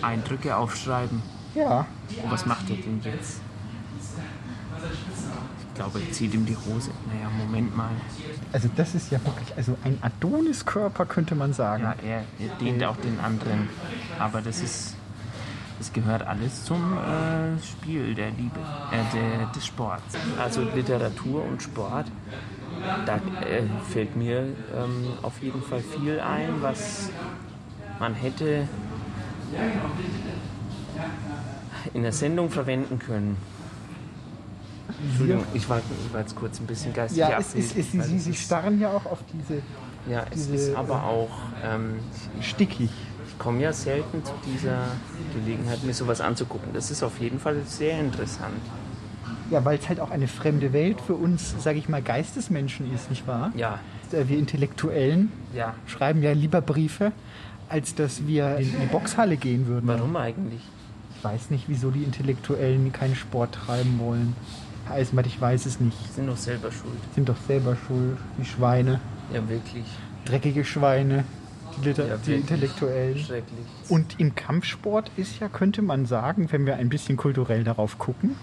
Eindrücke aufschreiben. Ja. Und was macht er denn jetzt? Ich glaube, er zieht ihm die Hose. Naja, Moment mal. Also das ist ja wirklich, also ein Adoniskörper könnte man sagen. Ja, er, er dient auch den anderen. Aber das ist, das gehört alles zum äh, Spiel der Liebe, äh, der, des Sports. Also Literatur und Sport, da äh, fällt mir ähm, auf jeden Fall viel ein, was man hätte in der Sendung verwenden können. Entschuldigung, ich war, ich war jetzt kurz ein bisschen geistig Ja, es ist, weil Sie, Sie starren ja auch auf diese. ja, es diese, ist aber auch ähm, stickig. Ich komme ja selten zu dieser Gelegenheit, mir sowas anzugucken. Das ist auf jeden Fall sehr interessant. Ja, weil es halt auch eine fremde Welt für uns, sage ich mal, Geistesmenschen ist, nicht wahr? Ja. Äh, Wir Intellektuellen Ja. schreiben ja lieber Briefe, als dass wir in die Boxhalle gehen würden. Warum eigentlich? Ich weiß nicht, wieso die Intellektuellen keinen Sport treiben wollen. Herr Eisenbart, ich weiß es nicht. Sind doch selber schuld. Sind doch selber schuld, die Schweine. Ja, wirklich. Dreckige Schweine, die, Liter Ja, die. Intellektuellen. Schrecklich. Und im Kampfsport ist ja, könnte man sagen, wenn wir ein bisschen kulturell darauf gucken,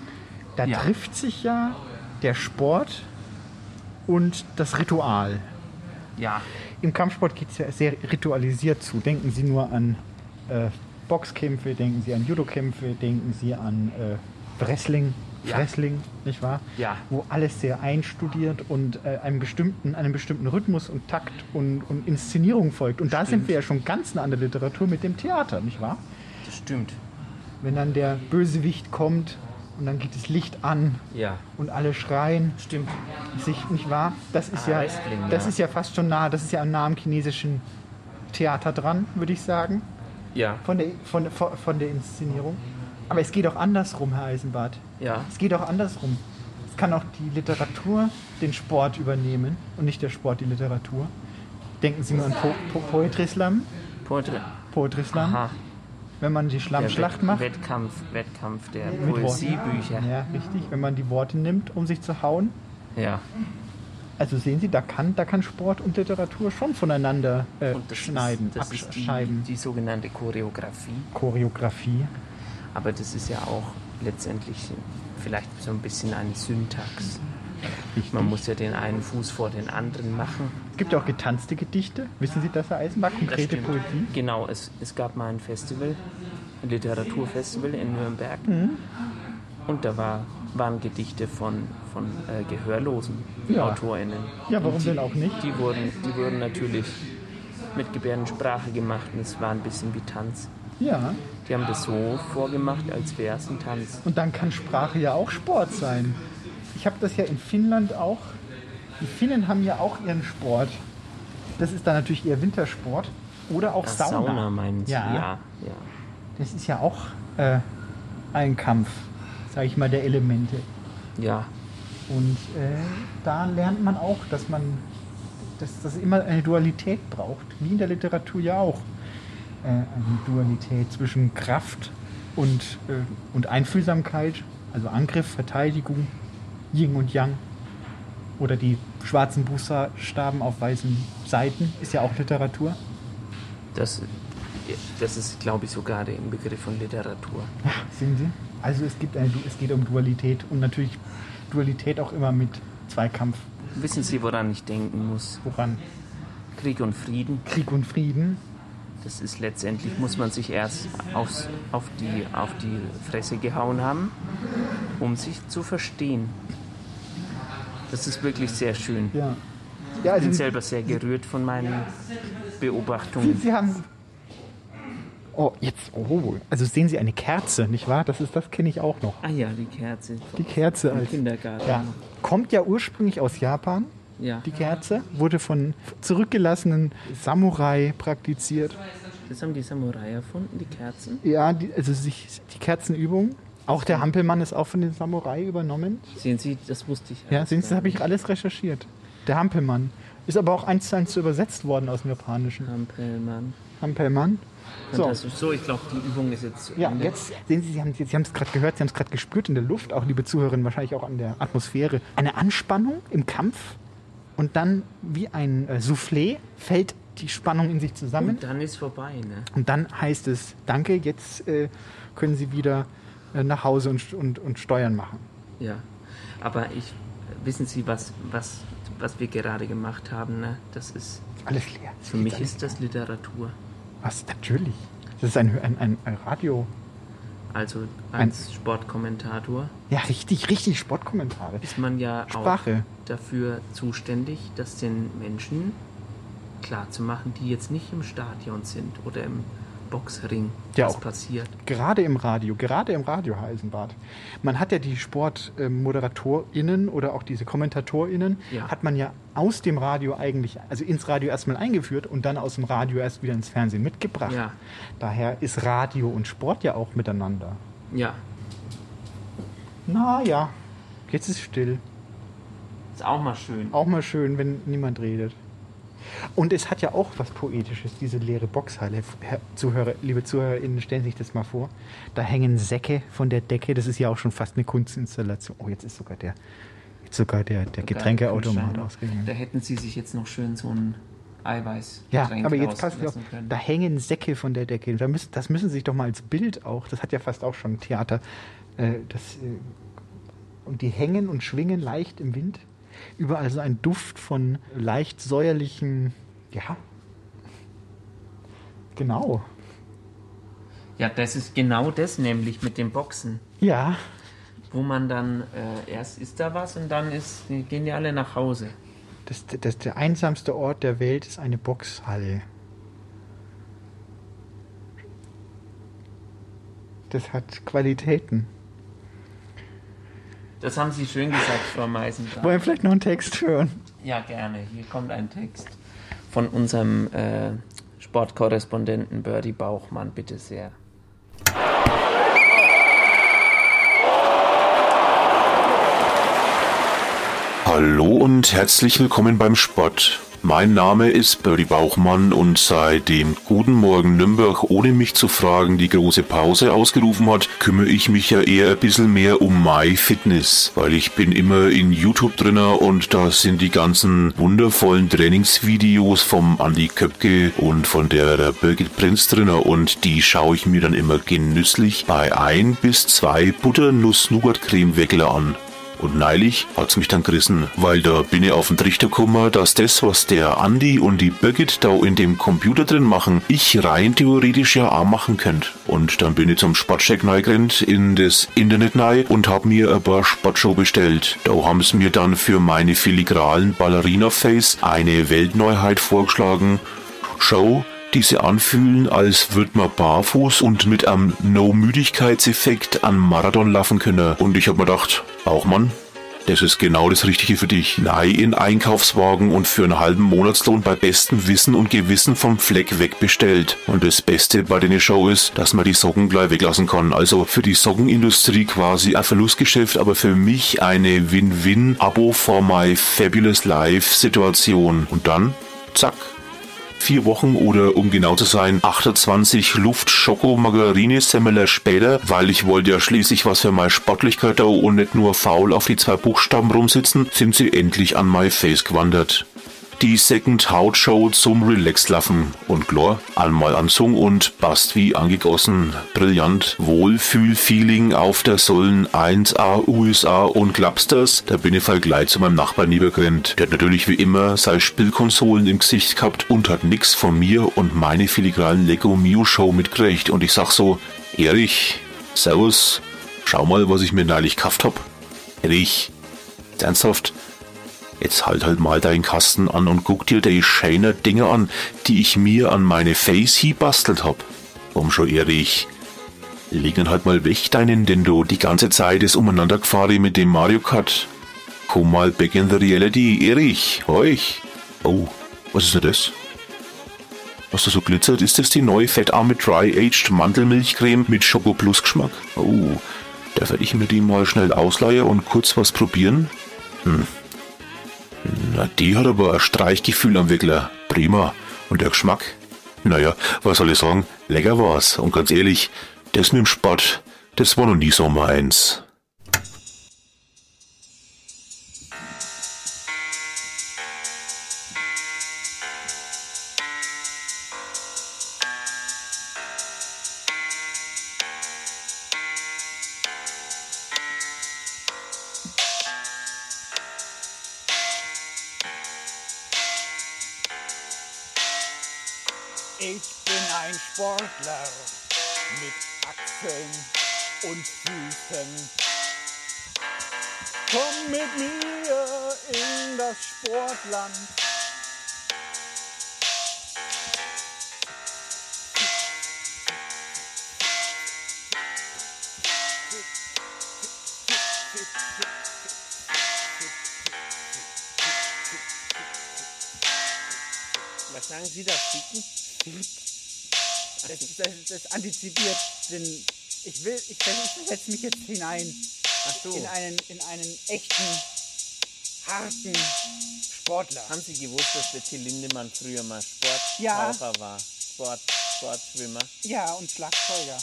da Ja. trifft sich ja der Sport und das Ritual. Ja. Im Kampfsport geht es ja sehr ritualisiert zu. Denken Sie nur an äh, Boxkämpfe, denken Sie an Judokämpfe, denken Sie an äh, Wrestling. Ja. Wrestling, nicht wahr? Ja. Wo alles sehr einstudiert und äh, einem bestimmten, einem bestimmten Rhythmus und Takt und, und Inszenierung folgt. Und da Stimmt. sind wir ja schon ganz nah an der Literatur mit dem Theater, nicht wahr? Das stimmt. Wenn dann der Bösewicht kommt und dann geht das Licht an Ja. und alle schreien. Stimmt. Sich, nicht wahr? Das ist Ah, ja, Wrestling, das ja. ist ja fast schon nah, das ist ja am chinesischen Theater dran, würde ich sagen. Ja. Von der, von, von, von der Inszenierung. Aber es geht auch andersrum, Herr Eisenbart. Ja. Es geht auch andersrum. Es kann auch die Literatur den Sport übernehmen und nicht der Sport die Literatur. Denken Sie mal an po po Poetry Slam. Poetry, Poetry Slam. Aha. Wenn man die Schlammschlacht macht. Wettkampf, Wettkampf der. Poesiebücher. Ja, richtig. Wenn man die Worte nimmt, um sich zu hauen. Ja. Also sehen Sie, da kann, da kann Sport und Literatur schon voneinander äh, Und das schneiden, ist, das ist die, die sogenannte Choreografie. Choreografie. Aber das ist ja auch letztendlich vielleicht so ein bisschen eine Syntax. Man muss ja den einen Fuß vor den anderen machen. Es gibt ja auch getanzte Gedichte. Wissen Sie das, Herr Eisenbach? Konkrete. Poesie? Genau, es, es gab mal ein Festival, ein Literaturfestival in Nürnberg. Mhm. Und da war, waren Gedichte von, von äh, gehörlosen Ja. AutorInnen. Ja, warum die, denn auch nicht? Die wurden, die wurden natürlich mit Gebärdensprache gemacht und es war ein bisschen wie Tanz. Ja. Die haben das so vorgemacht, als wäre es ein Tanz. Und dann kann Sprache ja auch Sport sein. Ich habe das ja in Finnland auch. Die Finnen haben ja auch ihren Sport. Das ist dann natürlich eher Wintersport. Oder auch Ach, Sauna. Sauna meinen Sie? Ja. ja, ja. Das ist ja auch äh, ein Kampf, sage ich mal, der Elemente. Ja. Und äh, da lernt man auch, dass man dass das immer eine Dualität braucht, wie in der Literatur ja auch. Äh, eine Dualität zwischen Kraft und, äh, und Einfühlsamkeit, also Angriff, Verteidigung, Yin und Yang. Oder die schwarzen Buchstaben auf weißen Seiten ist ja auch Literatur. Das, das ist, glaube ich, sogar der Inbegriff von Literatur. Sehen Sie? Also es, gibt eine, es geht um Dualität und natürlich Dualität auch immer mit Zweikampf. Wissen Sie, woran ich denken muss? Woran? Krieg und Frieden. Krieg und Frieden. Das ist letztendlich, muss man sich erst aufs, auf, die, auf die Fresse gehauen haben, um sich zu verstehen. Das ist wirklich sehr schön. Ja. Ja, ich also bin die- selber sehr gerührt von meinen Beobachtungen. Sie haben. Oh, jetzt. Oh, also sehen Sie eine Kerze, nicht wahr? Das ist, das kenne ich auch noch. Ah ja, die Kerze. Die Kerze als Kindergarten. Ja. Kommt ja ursprünglich aus Japan. Ja. Die Kerze wurde von zurückgelassenen Samurai praktiziert. Das haben die Samurai erfunden, die Kerzen. Ja, die, also sich, die Kerzenübung. Auch der Hampelmann ist auch von den Samurai übernommen. Sehen Sie, das wusste ich. Ja, sehen Sie, gar habe ich alles recherchiert. Der Hampelmann. Ist aber auch eins zu eins übersetzt worden aus dem Japanischen. Hampelmann. Hampelmann. So. Fantastisch. So, ich glaube, die Übung ist jetzt Ja, Ende. jetzt sehen Sie, Sie haben es gerade gehört, Sie haben es gerade gespürt in der Luft, auch liebe Zuhörerinnen, wahrscheinlich auch an der Atmosphäre. Eine Anspannung im Kampf und dann wie ein äh, Soufflé fällt die Spannung in sich zusammen Und dann ist vorbei, ne? und dann heißt es, danke, jetzt äh, können Sie wieder nach Hause und, und, und Steuern machen. Ja. Aber ich, wissen Sie, was, was, was wir gerade gemacht haben, ne? Das ist. Alles leer. Für mich ist das Literatur. Was? Natürlich. Das ist ein, ein, ein, ein Radio. Also als Sportkommentator Ja, richtig, richtig Sportkommentare. ist man ja Sprache. auch dafür zuständig, das den Menschen klarzumachen, die jetzt nicht im Stadion sind oder im Boxring, Ja, was auch. passiert. Gerade im Radio, gerade im Radio, Herr Eisenbart. Man hat ja die SportmoderatorInnen oder auch diese KommentatorInnen, Ja. hat man ja aus dem Radio eigentlich, also ins Radio erstmal eingeführt und dann aus dem Radio erst wieder ins Fernsehen mitgebracht. Ja. Daher ist Radio und Sport ja auch miteinander. Ja, Na ja, jetzt ist still. ist auch mal schön. Auch mal schön, wenn niemand redet. Und es hat ja auch was Poetisches, diese leere Boxhalle. Zuhörer, liebe ZuhörerInnen, stellen Sie sich das mal vor. Da hängen Säcke von der Decke. Das ist ja auch schon fast eine Kunstinstallation. Oh, jetzt ist sogar der, jetzt sogar der, der Getränkeautomat ausgegangen. Da hätten sie sich jetzt noch schön so ein Eiweiß Ja, aber jetzt passt können. da hängen Säcke von der Decke. Da müssen, das müssen Sie sich doch mal als Bild auch, das hat ja fast auch schon Theater, äh, das, äh, und die hängen und schwingen leicht im Wind. Überall so ein Duft von leicht säuerlichen, ja, genau. Ja, das ist genau das nämlich mit dem Boxen. Ja, wo man dann äh, erst ist da was und dann ist, gehen die alle nach Hause. Das, das, der einsamste Ort der Welt ist eine Boxhalle. Das hat Qualitäten. Das haben Sie schön gesagt, Frau Meisendrath. Wollen wir vielleicht noch einen Text hören? Ja, gerne. Hier kommt ein Text von unserem äh, Sportkorrespondenten Birdie Bauchmann, bitte sehr. Hallo und herzlich willkommen beim Sport. Mein Name ist Birdie Bauchmann und seit dem Guten Morgen Nürnberg ohne mich zu fragen die große Pause ausgerufen hat, kümmere ich mich ja eher ein bisschen mehr um My Fitness, weil ich bin immer in YouTube drinner und da sind die ganzen wundervollen Trainingsvideos vom Andy Köpke und von der, der Birgit Prinz drinner und die schaue ich mir dann immer genüsslich bei ein bis zwei Butter-Nuss-Nougat-Creme-Weckler an. Und neulich hat's mich dann gerissen, weil da bin ich auf den Trichter gekommen, dass das, was der Andi und die Birgit da in dem Computer drin machen, ich rein theoretisch ja auch machen könnt. Und dann bin ich zum Sportcheck reingerannt in das Internet rein und hab mir ein paar Sportshow bestellt. Da haben sie mir dann für meine filigranen Ballerina-Face eine Weltneuheit vorgeschlagen. Show die sich anfühlen, als würde man barfuß und mit einem No-Müdigkeitseffekt an Marathon laufen können. Und ich hab mir gedacht, Bauchmann, das ist genau das Richtige für dich. Nein, in Einkaufswagen und für einen halben Monatslohn bei bestem Wissen und Gewissen vom Fleck weg bestellt. Und das Beste bei der Show ist, dass man die Socken gleich weglassen kann. Also für die Sockenindustrie quasi ein Verlustgeschäft, aber für mich eine Win-Win-Abo for my fabulous life Situation. Und dann, zack, vier Wochen oder um genau zu sein 28 Luft Schoko Margarine Semmeler später, weil ich wollte ja schließlich was für meine Sportlichkeit da und nicht nur faul auf die zwei Buchstaben rumsitzen, sind sie endlich an my face gewandert. Die Second Haut Show zum Relax-Laffen und klar, einmal anzung und passt wie angegossen. Brillant. Wohlfühl-Feeling auf der Säulen 1A USA und Clubsters. Da bin ich voll gleich zu meinem Nachbarn übergerannt. Der hat natürlich wie immer seine Spielkonsolen im Gesicht gehabt und hat nix von mir und meine filigranen Lego Mio Show mitgekriegt. Und ich sag so, Erich, Servus, schau mal, was ich mir neulich gekauft hab. Erich, ernsthaft, Jetzt halt halt mal deinen Kasten an und guck dir die schönen Dinge an, die ich mir an meine Face hier bastelt hab. Komm schon, Erich. Leg ihn halt mal weg, dein Nintendo. Die ganze Zeit ist umeinander gefahren mit dem Mario Kart. Komm mal back in the reality, Erich. Euch. Oh, was ist denn das? Was da so glitzert, ist das die neue fettarme Dry-Aged Mandelmilchcreme mit Schoko Plus Geschmack? Oh, da werde ich mir die mal schnell ausleihen und kurz was probieren. Hm, na, die hat aber ein Streichgefühl am Wickler. Prima. Und der Geschmack? Naja, was soll ich sagen? Lecker war's. Und ganz ehrlich, das mit dem Sport, das war noch nie so meins. Sportler mit Achseln und Füßen. Komm mit mir in das Sportland. Was sagen Sie da, Ficken? Das, das, das antizipiert den. Ich will, ich, ich setze mich jetzt hinein so. in einen, in einen echten, harten Sportler. Haben Sie gewusst, dass der Till Lindemann früher mal Sporttaucher Ja. war? Sport, Sportschwimmer. Ja, und Schlagzeuger.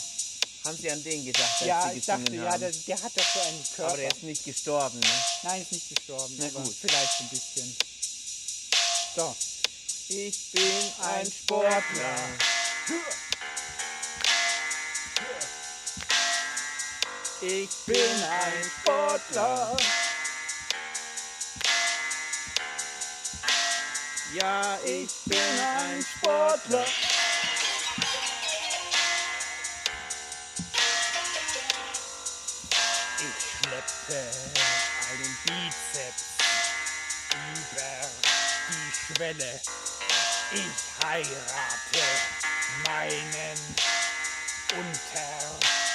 Haben Sie an den gedacht, als Ja, Sie ich gesungen dachte, ja, haben? der, der hat doch so einen Körper. Aber der ist nicht gestorben, ne? Nein, ist nicht gestorben. Na gut. Vielleicht ein bisschen. So. Ich bin ein Sportler. Ich bin ein Sportler. Ja, ich bin ein Sportler. Ich schlepp einen Bizeps über die Schwelle. Ich heirate meinen Unterarm.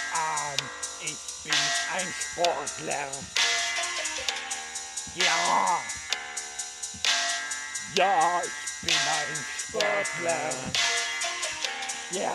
Ein Sportler. Ja. Ja, ich bin ein Sportler. Ja.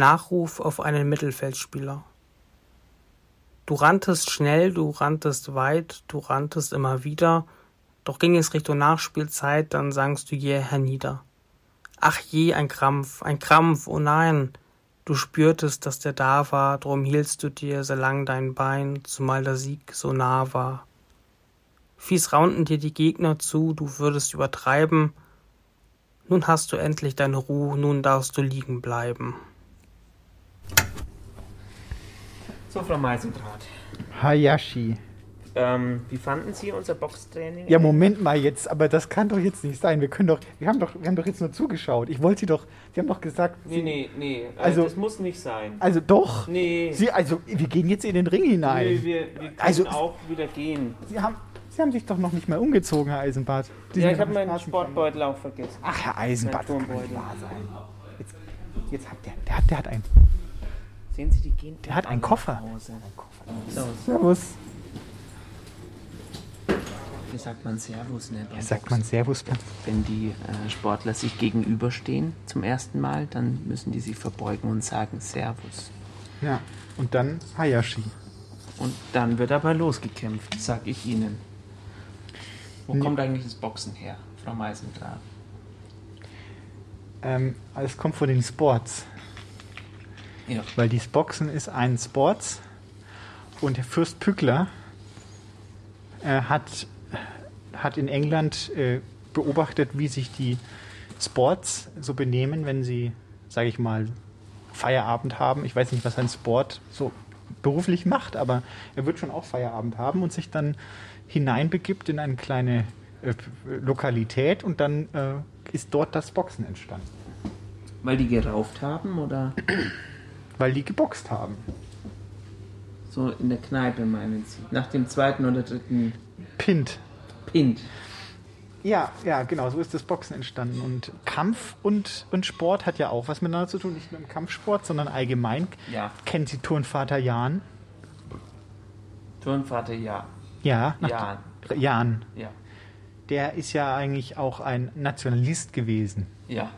Nachruf auf einen Mittelfeldspieler. Du ranntest schnell, du ranntest weit, du ranntest immer wieder, doch ging es Richtung Nachspielzeit, dann sangst du jäh hernieder. Ach je, ein Krampf, ein Krampf, oh nein! Du spürtest, dass der da war, drum hieltst du dir so lang dein Bein, zumal der Sieg so nah war. Fies raunten dir die Gegner zu, du würdest übertreiben. Nun hast du endlich deine Ruhe, nun darfst du liegen bleiben. So, Frau Meisendraht. Hayashi. Ähm, wie fanden Sie unser Boxtraining? Ja, Moment mal jetzt, aber das kann doch jetzt nicht sein. Wir können doch, wir haben doch, wir haben doch jetzt nur zugeschaut. Ich wollte Sie doch, Sie haben doch gesagt. Nee, Sie, nee, nee. Also- Also, das muss nicht sein. Also doch. Nee. Sie, also wir gehen jetzt in den Ring hinein. Nee, wir, wir können Also- auch wieder gehen. Sie haben, Sie haben sich doch noch nicht mal umgezogen, Herr Eisenbart. Sie ja, ich habe meinen Sportbeutel auch vergessen. Ach, Herr Eisenbart, das kann nicht wahr sein. Jetzt, jetzt hat der, der hat, der hat einen, Sehen Sie, die gehen. der hat einen Koffer. So, Servus. Hier sagt man Servus, ne? Hier sagt man Servus. Wenn die äh, Sportler sich gegenüberstehen zum ersten Mal, dann müssen die sich verbeugen und sagen Servus. Ja, und dann Hayashi. Und dann wird aber losgekämpft, sag ich Ihnen. Wo Nee. kommt eigentlich das Boxen her, Frau Meisendrath? Ähm, es kommt von den Sports. Ja. Weil die Boxen ist ein Sports und der Fürst Pückler äh, hat, hat in England äh, beobachtet, wie sich die Sports so benehmen, wenn sie, sage ich mal, Feierabend haben. Ich weiß nicht, was ein Sport so beruflich macht, aber er wird schon auch Feierabend haben und sich dann hineinbegibt in eine kleine äh, Lokalität und dann äh, ist dort das Boxen entstanden. Weil die gerauft haben oder Weil die geboxt haben. so in der Kneipe, meinen Sie? Nach dem zweiten oder dritten Pint. Pint. Ja, ja, genau, so ist das Boxen entstanden. Und Kampf und, und Sport hat ja auch was miteinander zu tun, nicht nur im Kampfsport, sondern allgemein. Ja. Kennt Sie Turnvater Jan? Turnvater, ja. Ja, Jan. Jan. Ja. Der ist ja eigentlich auch ein Nationalist gewesen. Ja.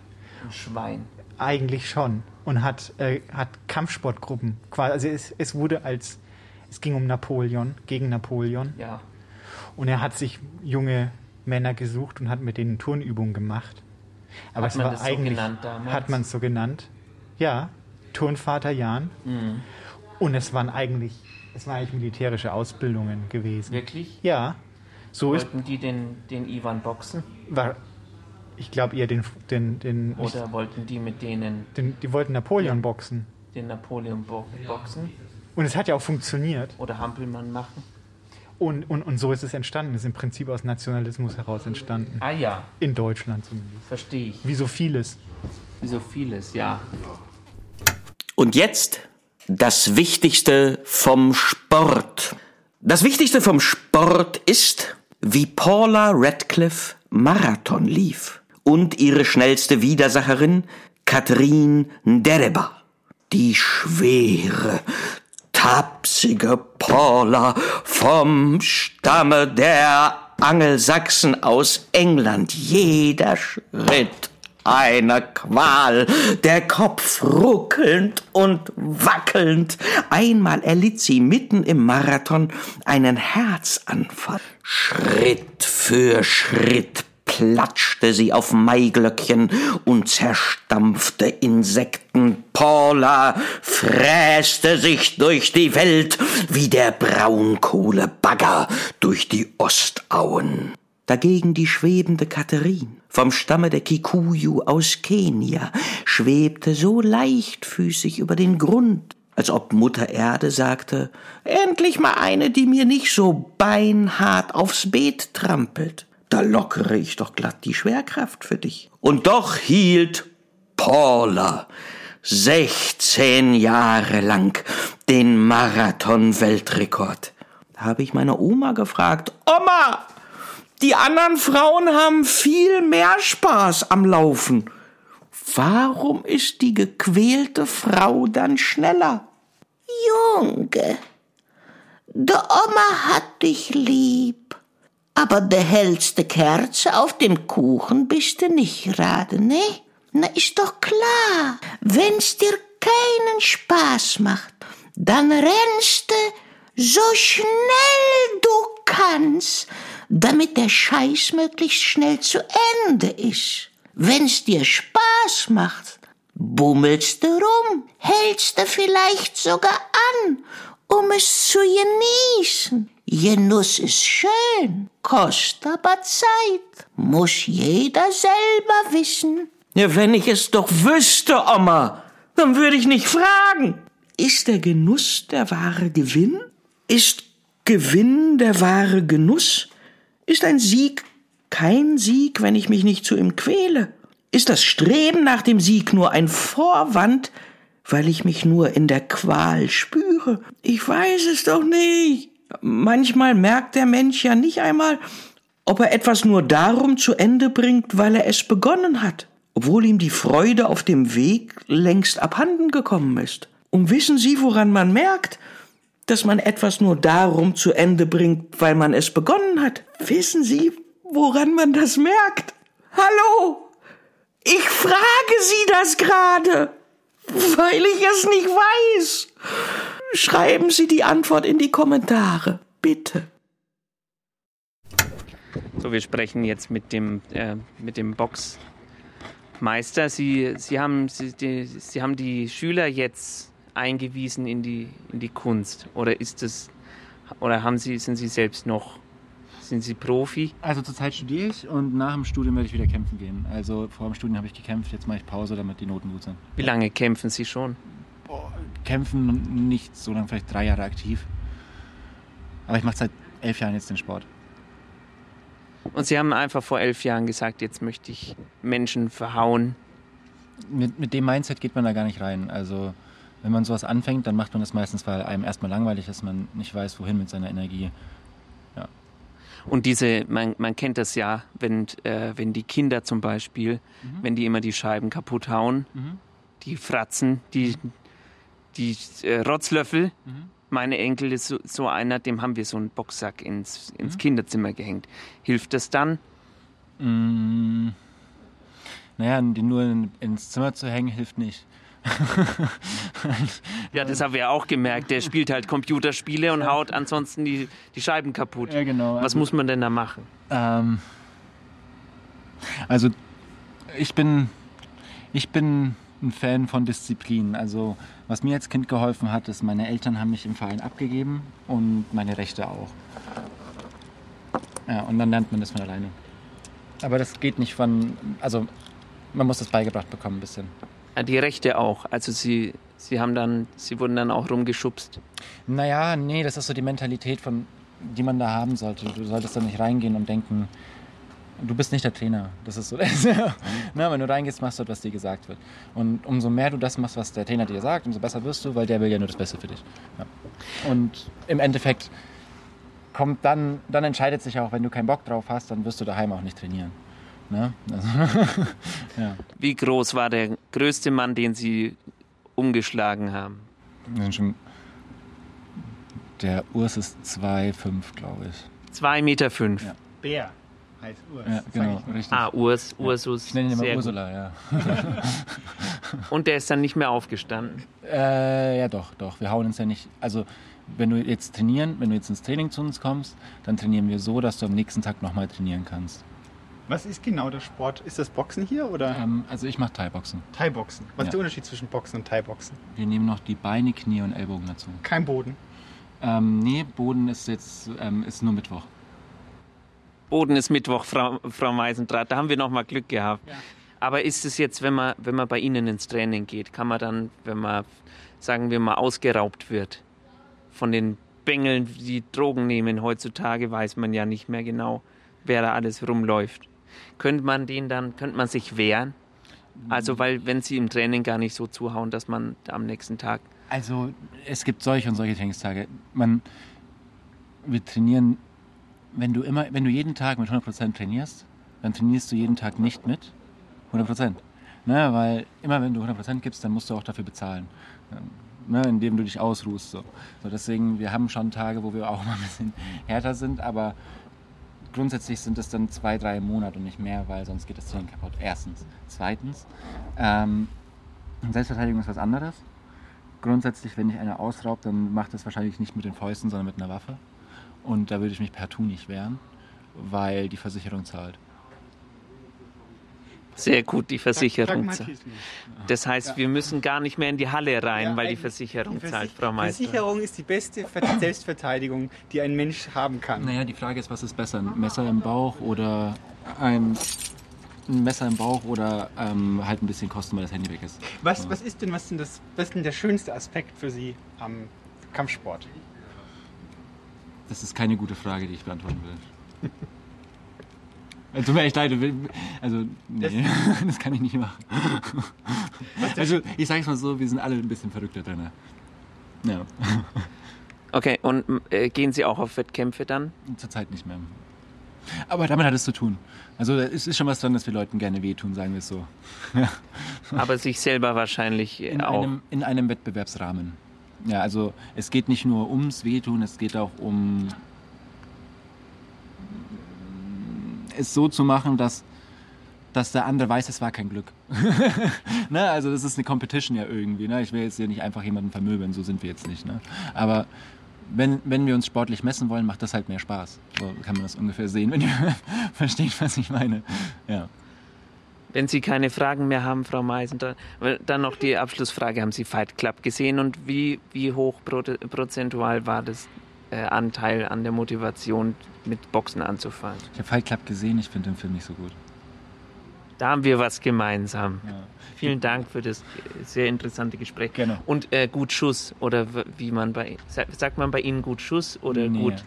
Ein Schwein. Eigentlich schon. Und hat, äh, hat Kampfsportgruppen. quasi- Also es, es wurde als, es ging um Napoleon, gegen Napoleon. Ja. Und er hat sich junge Männer gesucht und hat mit denen Turnübungen gemacht. Aber Hat es man war das so eigentlich, genannt damals? hat man es so genannt. Ja, Turnvater Jan. Mhm. Und es waren eigentlich, es waren eigentlich militärische Ausbildungen gewesen. Wirklich? Ja. So ist, Wollten die den, den Ivan boxen? war, ich glaube eher den, den, den, Oder wollten die mit denen den, die wollten Napoleon boxen. den Napoleon bo boxen? Und es hat ja auch funktioniert. Oder Hampelmann machen? Und, und, und so ist es entstanden. Es ist im Prinzip aus Nationalismus heraus entstanden. Ah ja, In Deutschland zumindest. verstehe ich. Wie so vieles. Wie so vieles, ja. Und jetzt das Wichtigste vom Sport. Das Wichtigste vom Sport ist, wie Paula Radcliffe Marathon lief und ihre schnellste Widersacherin Katrin Dereba. Die schwere, tapsige Paula vom Stamme der Angelsachsen aus England. Jeder Schritt eine Qual, der Kopf ruckelnd und wackelnd. Einmal erlitt sie mitten im Marathon einen Herzanfall. Schritt für Schritt platschte sie auf Maiglöckchen und zerstampfte Insekten. Paula fräste sich durch die Welt wie der Braunkohlebagger durch die Ostauen. Dagegen die schwebende Katharin vom Stamme der Kikuyu aus Kenia schwebte so leichtfüßig über den Grund, als ob Mutter Erde sagte, endlich mal eine, die mir nicht so beinhart aufs Beet trampelt. Da lockere ich doch glatt die Schwerkraft für dich. Und doch hielt Paula 16 Jahre lang den Marathon-Weltrekord. Da habe ich meine Oma gefragt, Oma, die anderen Frauen haben viel mehr Spaß am Laufen. Warum ist die gequälte Frau dann schneller? Junge, der Oma hat dich lieb. Aber der hellste Kerze auf dem Kuchen bist du nicht gerade, ne? Na, ist doch klar. Wenn's dir keinen Spaß macht, dann rennst du so schnell du kannst, damit der Scheiß möglichst schnell zu Ende ist. Wenn's dir Spaß macht, bummelst du rum, hältst du vielleicht sogar an, um es zu genießen. Genuss ist schön, kostet aber Zeit, muss jeder selber wissen. Ja, wenn ich es doch wüsste, Oma, dann würde ich nicht fragen. Ist der Genuss der wahre Gewinn? Ist Gewinn der wahre Genuss? Ist ein Sieg kein Sieg, wenn ich mich nicht zu ihm quäle? Ist das Streben nach dem Sieg nur ein Vorwand, weil ich mich nur in der Qual spüre? Ich weiß es doch nicht. Manchmal merkt der Mensch ja nicht einmal, ob er etwas nur darum zu Ende bringt, weil er es begonnen hat, obwohl ihm die Freude auf dem Weg längst abhanden gekommen ist. Und wissen Sie, woran man merkt, dass man etwas nur darum zu Ende bringt, weil man es begonnen hat? Wissen Sie, woran man das merkt? Hallo? Ich frage Sie das gerade, weil ich es nicht weiß. Schreiben Sie die Antwort in die Kommentare, bitte. So, wir sprechen jetzt mit dem, äh, mit dem Boxmeister. Sie, Sie, haben, Sie, die, Sie haben die Schüler jetzt eingewiesen in die, in die Kunst. Oder ist das, oder haben Sie, sind Sie selbst noch, sind Sie Profi? Also zurzeit studiere ich und nach dem Studium werde ich wieder kämpfen gehen. Also vor dem Studium habe ich gekämpft, jetzt mache ich Pause, damit die Noten gut sind. Wie lange kämpfen Sie schon? Kämpfen nicht so lange, vielleicht drei Jahre aktiv. Aber ich mache seit elf Jahren jetzt den Sport. Und Sie haben einfach vor elf Jahren gesagt, jetzt möchte ich Menschen verhauen. Mit, mit dem Mindset geht man da gar nicht rein. Also wenn man sowas anfängt, dann macht man das meistens, weil einem erstmal langweilig ist, man nicht weiß, wohin mit seiner Energie. Ja. Und diese, man, man kennt das ja, wenn, äh, wenn die Kinder zum Beispiel, mhm. wenn die immer die Scheiben kaputt hauen, mhm. die Fratzen, die, die äh, Rotzlöffel. Mhm. Meine Enkel ist so, so, einer, dem haben wir so einen Boxsack ins, ins mhm. Kinderzimmer gehängt. Hilft das dann? Mm, naja, den nur in, ins Zimmer zu hängen, hilft nicht. ja, das haben wir auch gemerkt. Der spielt halt Computerspiele und haut ansonsten die, die Scheiben kaputt. Ja, genau. Was also, muss man denn da machen? Ähm, also ich bin, ich bin ein Fan von Disziplin. Also was mir als Kind geholfen hat, ist, meine Eltern haben mich im Verein abgegeben und meine Rechte auch. Ja, und dann lernt man das von alleine. Aber das geht nicht von, also man muss das beigebracht bekommen ein bisschen. Die Rechte auch. Also sie, sie haben dann, sie wurden dann auch rumgeschubst. Naja, nee, das ist so die Mentalität von, die man da haben sollte. Du solltest da nicht reingehen und denken, du bist nicht der Trainer. Das ist so. Na, wenn du reingehst, machst du, was dir gesagt wird. Und umso mehr du das machst, was der Trainer dir sagt, umso besser wirst du, weil der will ja nur das Beste für dich. Ja. Und im Endeffekt kommt dann, dann entscheidet sich auch, wenn du keinen Bock drauf hast, dann wirst du daheim auch nicht trainieren. Ne? Also, ja. Wie groß war der größte Mann, den Sie umgeschlagen haben? Wir sind schon Der Urs ist 2,5, glaube ich. 2,5 Meter. Fünf. Ja. Bär heißt Urs. Ja, Sag genau, ich mal. richtig. Ah, Urs, Ja. Ursus. Ich nenne ihn immer sehr Ursula, gut. ja. Und der ist dann nicht mehr aufgestanden. Äh, ja, doch, doch. Wir hauen uns ja nicht. Also, wenn du jetzt trainieren, wenn du jetzt ins Training zu uns kommst, dann trainieren wir so, dass du am nächsten Tag nochmal trainieren kannst. Was ist genau der Sport? Ist das Boxen hier oder? Ähm, also ich mache Thai-Boxen. Thai-Boxen. Was Ja. ist der Unterschied zwischen Boxen und Thai-Boxen? Wir nehmen noch die Beine, Knie und Ellbogen dazu. Kein Boden. Ähm, nee, Boden ist jetzt ähm, ist nur Mittwoch. Boden ist Mittwoch, Frau, Frau Meisendrath. Da haben wir noch mal Glück gehabt. Aber ist es jetzt, wenn man, wenn man bei Ihnen ins Training geht, kann man dann, wenn man, sagen wir mal, ausgeraubt wird von den Bengeln, die Drogen nehmen heutzutage, weiß man ja nicht mehr genau, wer da alles rumläuft. Könnte man den dann, könnte man sich wehren? Also, weil, wenn sie im Training gar nicht so zuhauen, dass man am nächsten Tag Also es gibt solche und solche Trainingstage. Man, wir trainieren, wenn du immer, wenn du jeden Tag mit 100% trainierst, dann trainierst du jeden Tag nicht mit 100%. Ne, weil immer wenn du 100% gibst, dann musst du auch dafür bezahlen. Ne, indem du dich ausruhst. So. So, deswegen, wir haben schon Tage, wo wir auch mal ein bisschen härter sind, aber grundsätzlich sind es dann zwei, drei Monate und nicht mehr, weil sonst geht das Training kaputt. Erstens. Zweitens, ähm, Selbstverteidigung ist was anderes. Grundsätzlich, wenn dich einer ausraubt, dann macht das wahrscheinlich nicht mit den Fäusten, sondern mit einer Waffe. Und da würde ich mich partout nicht wehren, weil die Versicherung zahlt. sehr gut die Versicherung zahlt. Das heißt, wir müssen gar nicht mehr in die Halle rein, Ja, weil die Versicherung die Versi- zahlt, Frau Meister. Versicherung ist die beste Ver- Selbstverteidigung, die ein Mensch haben kann. Naja, die Frage ist, was ist besser? Ein Messer im Bauch oder ein, ein Messer im Bauch oder ähm, halt ein bisschen kosten, weil das Handy weg ist. Was, was ist denn, was denn das, was ist denn der schönste Aspekt für Sie am Kampfsport? Das ist keine gute Frage, die ich beantworten will. Also, Tut mir echt leid, also nee, das kann ich nicht machen. Also ich sage es mal so, wir sind alle ein bisschen verrückter drin. Ja. Okay, und äh, gehen Sie auch auf Wettkämpfe dann? Zurzeit nicht mehr. Aber damit hat es zu tun. Also es ist schon was dran, dass wir Leuten gerne wehtun, sagen wir es so. Ja. Aber sich selber wahrscheinlich In auch. einem, in einem Wettbewerbsrahmen. Ja, also es geht nicht nur ums Wehtun, es geht auch um es so zu machen, dass, dass der andere weiß, es war kein Glück. ne? Also das ist eine Competition ja irgendwie. Ne? Ich will jetzt hier nicht einfach jemanden vermöbeln, so sind wir jetzt nicht. Ne? Aber wenn, wenn wir uns sportlich messen wollen, macht das halt mehr Spaß. So kann man das ungefähr sehen, wenn ihr versteht, was ich meine. Ja. Wenn Sie keine Fragen mehr haben, Frau Meisen, dann, dann noch die Abschlussfrage. Haben Sie Fight Club gesehen und wie, wie hoch pro, prozentual war das äh, Anteil an der Motivation, mit Boxen anzufangen? Ich habe Fight Club gesehen, ich finde den Film nicht so gut. Da haben wir was gemeinsam. Vielen Dank für das sehr interessante Gespräch. Genau. Und äh, gut Schuss oder wie man bei sa- sagt man bei Ihnen gut Schuss oder Nee, gut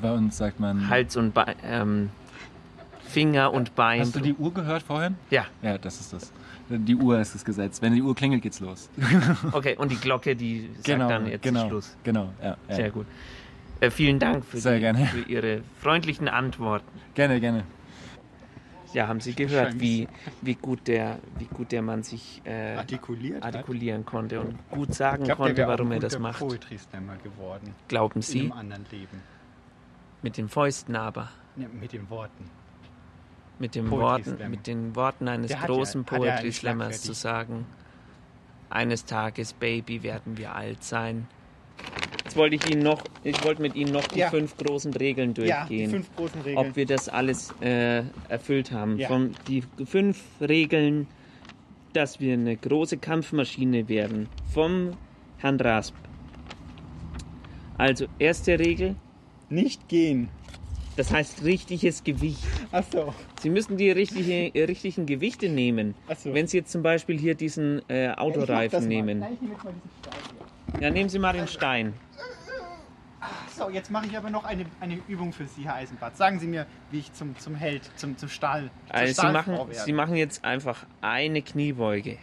Bei uns sagt man. Hals und Bein, ähm, Finger und Bein. Hast du die Uhr gehört vorhin? Ja. Ja, das ist das. Die Uhr ist das Gesetz. Wenn die Uhr klingelt, geht's los. Okay, und die Glocke, die sagt Genau, dann jetzt genau, Schluss. genau, ja, ja. Sehr gut. Äh, vielen Dank für, Sehr die, gerne. für Ihre freundlichen Antworten. Gerne, gerne. Ja, haben Sie gehört, wie, wie, gut der, wie gut der Mann sich äh, Artikuliert hat? artikulieren konnte und gut sagen glaub, konnte, warum er das macht. Poetry Slammer geworden. Glauben In Sie? einem anderen Leben. Mit den Fäusten aber. Ja, mit den Worten. Mit, den Poetry Worten, mit den Worten eines Der ja- großen ja Poetry Slammers zu sagen, eines Tages, Baby, werden wir alt sein. Jetzt wollte ich Ihnen noch, ich wollte mit Ihnen noch die Ja. fünf großen Regeln Ja, durchgehen. fünf großen Regeln. Ob wir das alles äh, erfüllt haben. Ja. Von, die fünf Regeln, dass wir eine große Kampfmaschine werden. Vom Herrn Rasp. Also, erste Regel. Nicht gehen. Das heißt richtiges Gewicht. Ach so. Sie müssen die richtige, äh, richtigen Gewichte nehmen. Ach so. Wenn Sie jetzt zum Beispiel hier diesen äh, Autoreifen nehmen. Nein, ich nehme jetzt mal diesen Stein hier. Ja, nehmen Sie mal den Stein. So, jetzt mache ich aber noch eine, eine Übung für Sie, Herr Eisenbart. Sagen Sie mir, wie ich zum, zum Held, zum, zum Stahl, zur Also Sie Stahlfrau machen. Sie machen jetzt einfach eine Kniebeuge.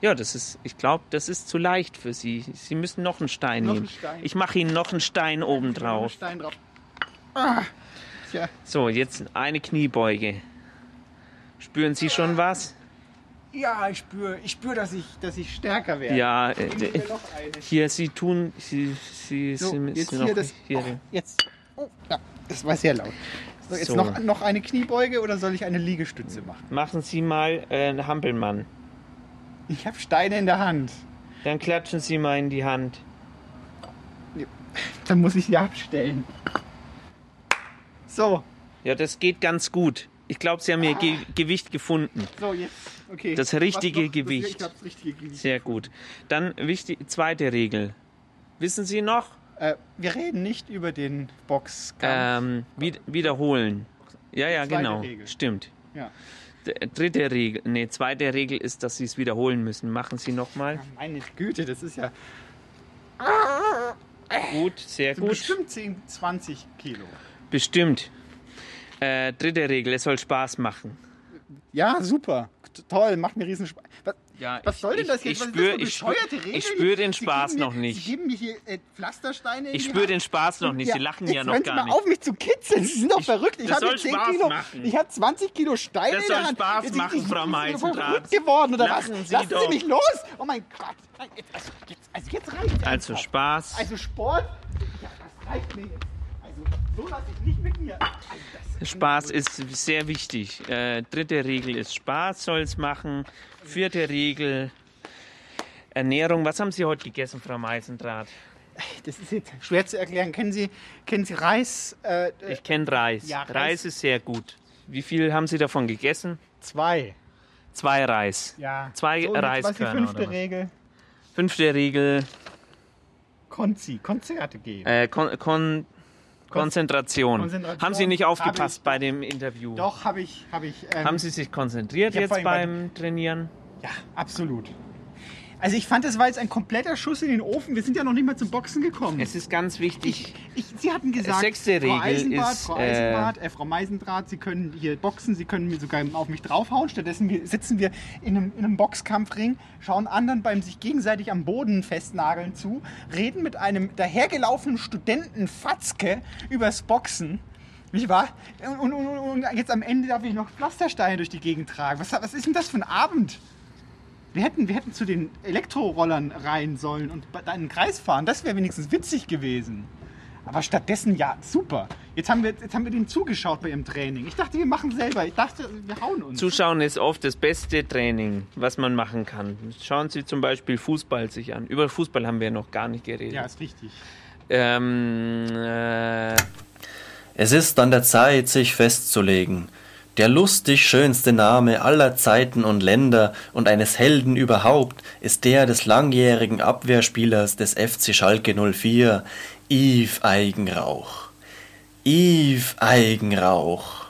Ja, das ist, ich glaube, das ist zu leicht für Sie. Sie müssen noch einen Stein Noch nehmen. einen Stein. Ich mache Ihnen noch einen Stein oben drauf. Stein drauf. Ah. So, jetzt eine Kniebeuge. Spüren Sie schon was? Ja, ich spüre, ich spür, dass, ich, dass ich stärker werde. Ja, äh, äh, hier, Sie tun, Sie, Sie, So, Sie jetzt hier noch das. hier. Oh, jetzt. Oh, ja, das war sehr laut. So, jetzt So. Noch, noch eine Kniebeuge oder soll ich eine Liegestütze machen? Machen Sie mal äh, einen Hampelmann. Ich habe Steine in der Hand. Dann klatschen Sie mal in die Hand. Dann muss ich sie abstellen. So. Ja, das geht ganz gut. Ich glaube, Sie haben Ihr Ge Gewicht gefunden. So, jetzt. Okay. Das richtige Gewicht. Das richtige Gewicht. Sehr gut. Dann wichtig, zweite Regel. Wissen Sie noch? Äh, wir reden nicht über den Boxkampf. Ähm, wied wiederholen. Ja, ja, genau. Regel. Stimmt. Ja. Dritte Regel, nee, zweite Regel ist, dass Sie es wiederholen müssen. Machen Sie nochmal. Meine Güte, das ist ja. Gut, sehr gut. Bestimmt 10, 20 Kilo. Bestimmt. Äh, dritte Regel, es soll Spaß machen. Ja, super. Toll, macht mir riesen Spaß. Was, Ja, was ich- soll denn das ich- jetzt? ich ist spür- das ich spür- ich den Spaß mir, noch nicht. Sie geben mir hier äh, Pflastersteine in Ich die spür Hand. den Spaß noch nicht. Sie lachen ja noch gar mal nicht. auf, mich zu kitzeln. Sie sind doch verrückt. Ich das habe soll 10 Spaß Kilo. machen. Ich habe 20 Kilo Steine Das in der soll Hand. Spaß Jetzt- machen, ich, Frau ich, Meisendrath. verrückt geworden oder Lachen was? Sie Lassen doch. Sie mich los. Oh mein Gott. Nein, also, jetzt, also jetzt reicht Also Spaß. Also Sport. Ja, das reicht mir jetzt. Also so lasse ich nicht mit mir. Also, das Spaß ist sehr wichtig. Äh, dritte Regel ist Spaß soll es machen. Vierte Regel Ernährung. Was haben Sie heute gegessen, Frau Meisendrath? Das ist jetzt schwer zu erklären. Kennen Sie, kennen Sie Reis? Äh, Ich kenne Reis. Ja, Reis. Reis. ist sehr gut. Wie viel haben Sie davon gegessen? Zwei. Zwei Reis. Ja. Zwei so, und Was ist die Reiskörner. fünfte? Regel? Fünfte Regel Konzi, Konzerte geben. äh, Kon Kon Konzentration. Konzentration Haben Sie nicht aufgepasst bei dem Interview? Doch, habe ich. Hab ich ähm, Haben Sie sich konzentriert ich jetzt vorhin bei- beim Trainieren? Ja, absolut. Also ich fand, das war jetzt ein kompletter Schuss in den Ofen. Wir sind ja noch nicht mal zum Boxen gekommen. Es ist ganz wichtig. Ich, Sie hatten gesagt, Sechste Frau Regel Eisenbart, ist, Frau Eisenbart, äh, Frau Meisendraht, Sie können hier boxen, Sie können mir sogar auf mich draufhauen. Stattdessen sitzen wir in einem, in einem Boxkampfring, schauen anderen beim sich gegenseitig am Boden festnageln zu, reden mit einem dahergelaufenen Studenten Fatzke übers Boxen. Nicht wahr? Und, und, und, und jetzt am Ende darf ich noch Pflastersteine durch die Gegend tragen. Was, was ist denn das für ein Abend? Wir hätten, wir hätten zu den Elektrorollern rein sollen und da in den Kreis fahren. Das wäre wenigstens witzig gewesen. Aber stattdessen, ja, super. Jetzt haben, wir, jetzt haben wir denen zugeschaut bei ihrem Training. Ich dachte, wir machen selber. Ich dachte, wir hauen uns. Zuschauen ist oft das beste Training, was man machen kann. Schauen Sie zum Beispiel Fußball sich an. Über Fußball haben wir noch gar nicht geredet. Ja, ist richtig. Ähm, äh, Es ist an der Zeit, sich festzulegen. Der lustig schönste Name aller Zeiten und Länder und eines Helden überhaupt ist der des langjährigen Abwehrspielers des FC Schalke 04, Yves Eigenrauch. Yves Eigenrauch.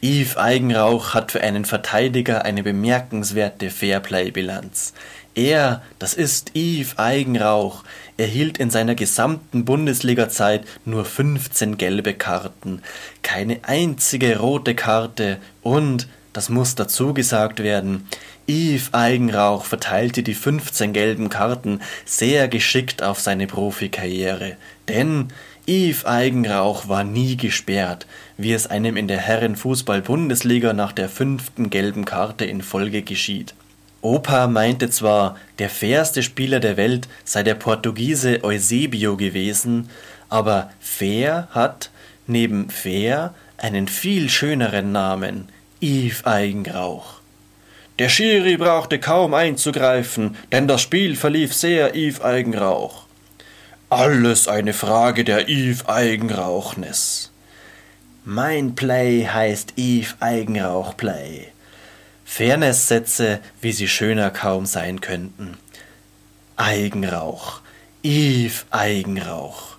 Yves Eigenrauch hat für einen Verteidiger eine bemerkenswerte Fairplay-Bilanz. Er, das ist Yves Eigenrauch, erhielt in seiner gesamten Bundesliga-Zeit nur 15 gelbe Karten, keine einzige rote Karte. Und, das muss dazu gesagt werden, Yves Eigenrauch verteilte die 15 gelben Karten sehr geschickt auf seine Profikarriere, denn Yves Eigenrauch war nie gesperrt, wie es einem in der Herrenfußball-Bundesliga nach der fünften gelben Karte in Folge geschieht. Opa meinte zwar, der fairste Spieler der Welt sei der Portugiese Eusebio gewesen, aber fair hat, neben fair, einen viel schöneren Namen, Yves Eigenrauch. Der Schiri brauchte kaum einzugreifen, denn das Spiel verlief sehr Yves Eigenrauch. Alles eine Frage der Yves Eigenrauchness. Mein Play heißt Yves Eigenrauch Play. Fairness-Sätze, wie sie schöner kaum sein könnten. Eigenrauch. Yves Eigenrauch.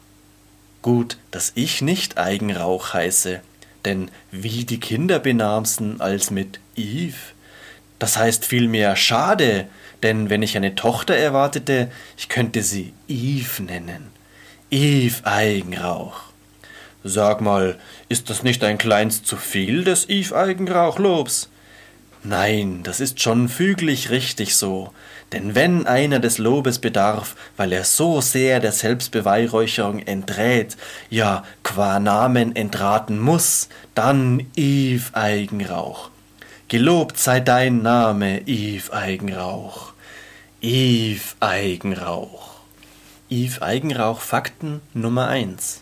Gut, dass ich nicht Eigenrauch heiße, denn wie die Kinder benamsen als mit Yves. Das heißt vielmehr schade, denn wenn ich eine Tochter erwartete, ich könnte sie Yves nennen. Yves Eigenrauch. Sag mal, ist das nicht ein kleins zu viel des Yves Eigenrauchlobs? Nein, das ist schon füglich richtig so. Denn wenn einer des Lobes bedarf, weil er so sehr der Selbstbeweihräucherung enträt, ja qua Namen entraten muss, dann Yves Eigenrauch. Gelobt sei dein Name, Yves Eigenrauch. Yves Eigenrauch. Yves Eigenrauch Fakten Nummer 1.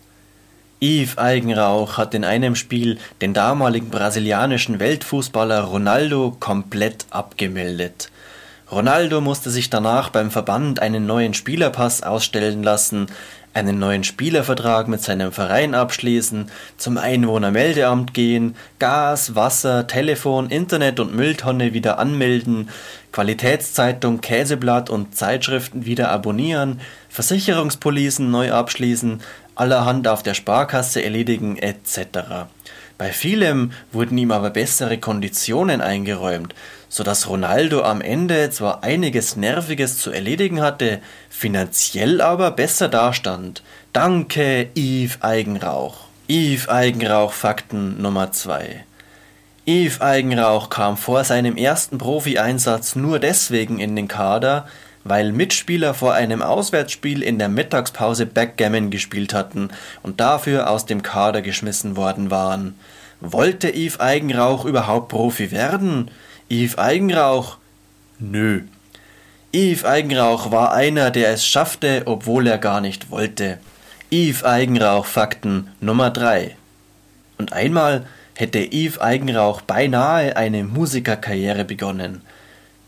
Yves Eigenrauch hat in einem Spiel den damaligen brasilianischen Weltfußballer Ronaldo komplett abgemeldet. Ronaldo musste sich danach beim Verband einen neuen Spielerpass ausstellen lassen, einen neuen Spielervertrag mit seinem Verein abschließen, zum Einwohnermeldeamt gehen, Gas, Wasser, Telefon, Internet und Mülltonne wieder anmelden, Qualitätszeitung, Käseblatt und Zeitschriften wieder abonnieren, Versicherungspolicen neu abschließen, allerhand auf der Sparkasse erledigen etc. Bei vielem wurden ihm aber bessere Konditionen eingeräumt, so dass Ronaldo am Ende zwar einiges Nerviges zu erledigen hatte, finanziell aber besser dastand. Danke, Yves Eigenrauch. Yves Eigenrauch Fakten Nummer 2. Yves Eigenrauch kam vor seinem ersten Profieinsatz nur deswegen in den Kader, weil Mitspieler vor einem Auswärtsspiel in der Mittagspause Backgammon gespielt hatten und dafür aus dem Kader geschmissen worden waren. Wollte Yves Eigenrauch überhaupt Profi werden? Yves Eigenrauch? Nö. Yves Eigenrauch war einer, der es schaffte, obwohl er gar nicht wollte. Yves Eigenrauch Fakten Nummer 3. Und einmal hätte Yves Eigenrauch beinahe eine Musikerkarriere begonnen.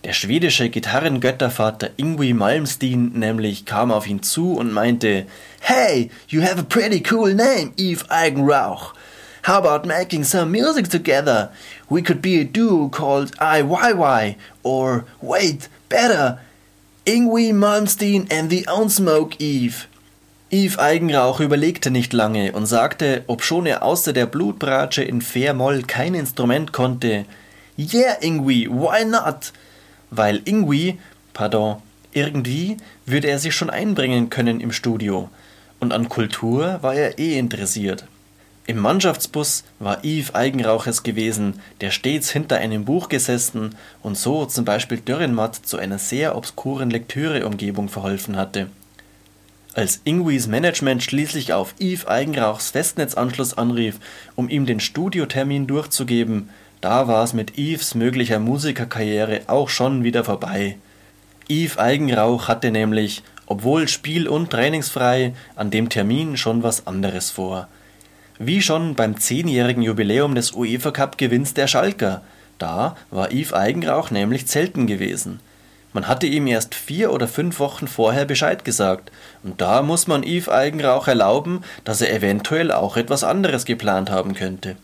Der schwedische Gitarrengöttervater Ingwie Malmsteen nämlich kam auf ihn zu und meinte, Hey, you have a pretty cool name, Yves Eigenrauch. How about making some music together? We could be a duo called IYY, or wait, better, Ingwie Malmsteen and the Unsmoke Eve. Yves Eigenrauch überlegte nicht lange und sagte, obschon er außer der Blutbratsche in Fair-Moll kein Instrument konnte, Yeah, Ingwie, why not? Weil Ingwie, pardon, irgendwie würde er sich schon einbringen können im Studio. Und an Kultur war er eh interessiert. Im Mannschaftsbus war Yves Eigenrauch es gewesen, der stets hinter einem Buch gesessen und so zum Beispiel Dürrenmatt zu einer sehr obskuren Lektüreumgebung verholfen hatte. Als Ingwies Management schließlich auf Yves Eigenrauchs Festnetzanschluss anrief, um ihm den Studiotermin durchzugeben, da war es mit Yves möglicher Musikerkarriere auch schon wieder vorbei. Yves Eigenrauch hatte nämlich, obwohl spiel- und trainingsfrei, an dem Termin schon was anderes vor. Wie schon beim zehnjährigen Jubiläum des UEFA Cup Gewinns der Schalker. Da war Yves Eigenrauch nämlich zelten gewesen. Man hatte ihm erst vier oder fünf Wochen vorher Bescheid gesagt, und da muss man Yves Eigenrauch erlauben, dass er eventuell auch etwas anderes geplant haben könnte.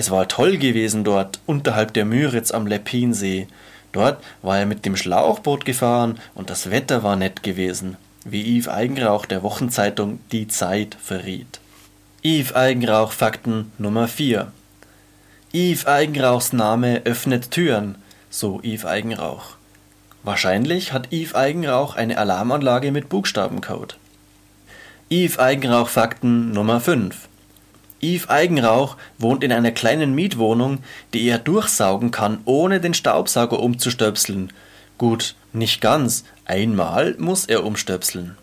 Es war toll gewesen dort, unterhalb der Müritz am Leppinsee. Dort war er mit dem Schlauchboot gefahren und das Wetter war nett gewesen, wie Yves Eigenrauch der Wochenzeitung Die Zeit verriet. Yves Eigenrauch Fakten Nummer 4 Yves Eigenrauchs Name öffnet Türen, so Yves Eigenrauch. Wahrscheinlich hat Yves Eigenrauch eine Alarmanlage mit Buchstabencode. Yves Eigenrauch Fakten Nummer 5 Yves Eigenrauch wohnt in einer kleinen Mietwohnung, die er durchsaugen kann, ohne den Staubsauger umzustöpseln. Gut, nicht ganz. Einmal muss er umstöpseln.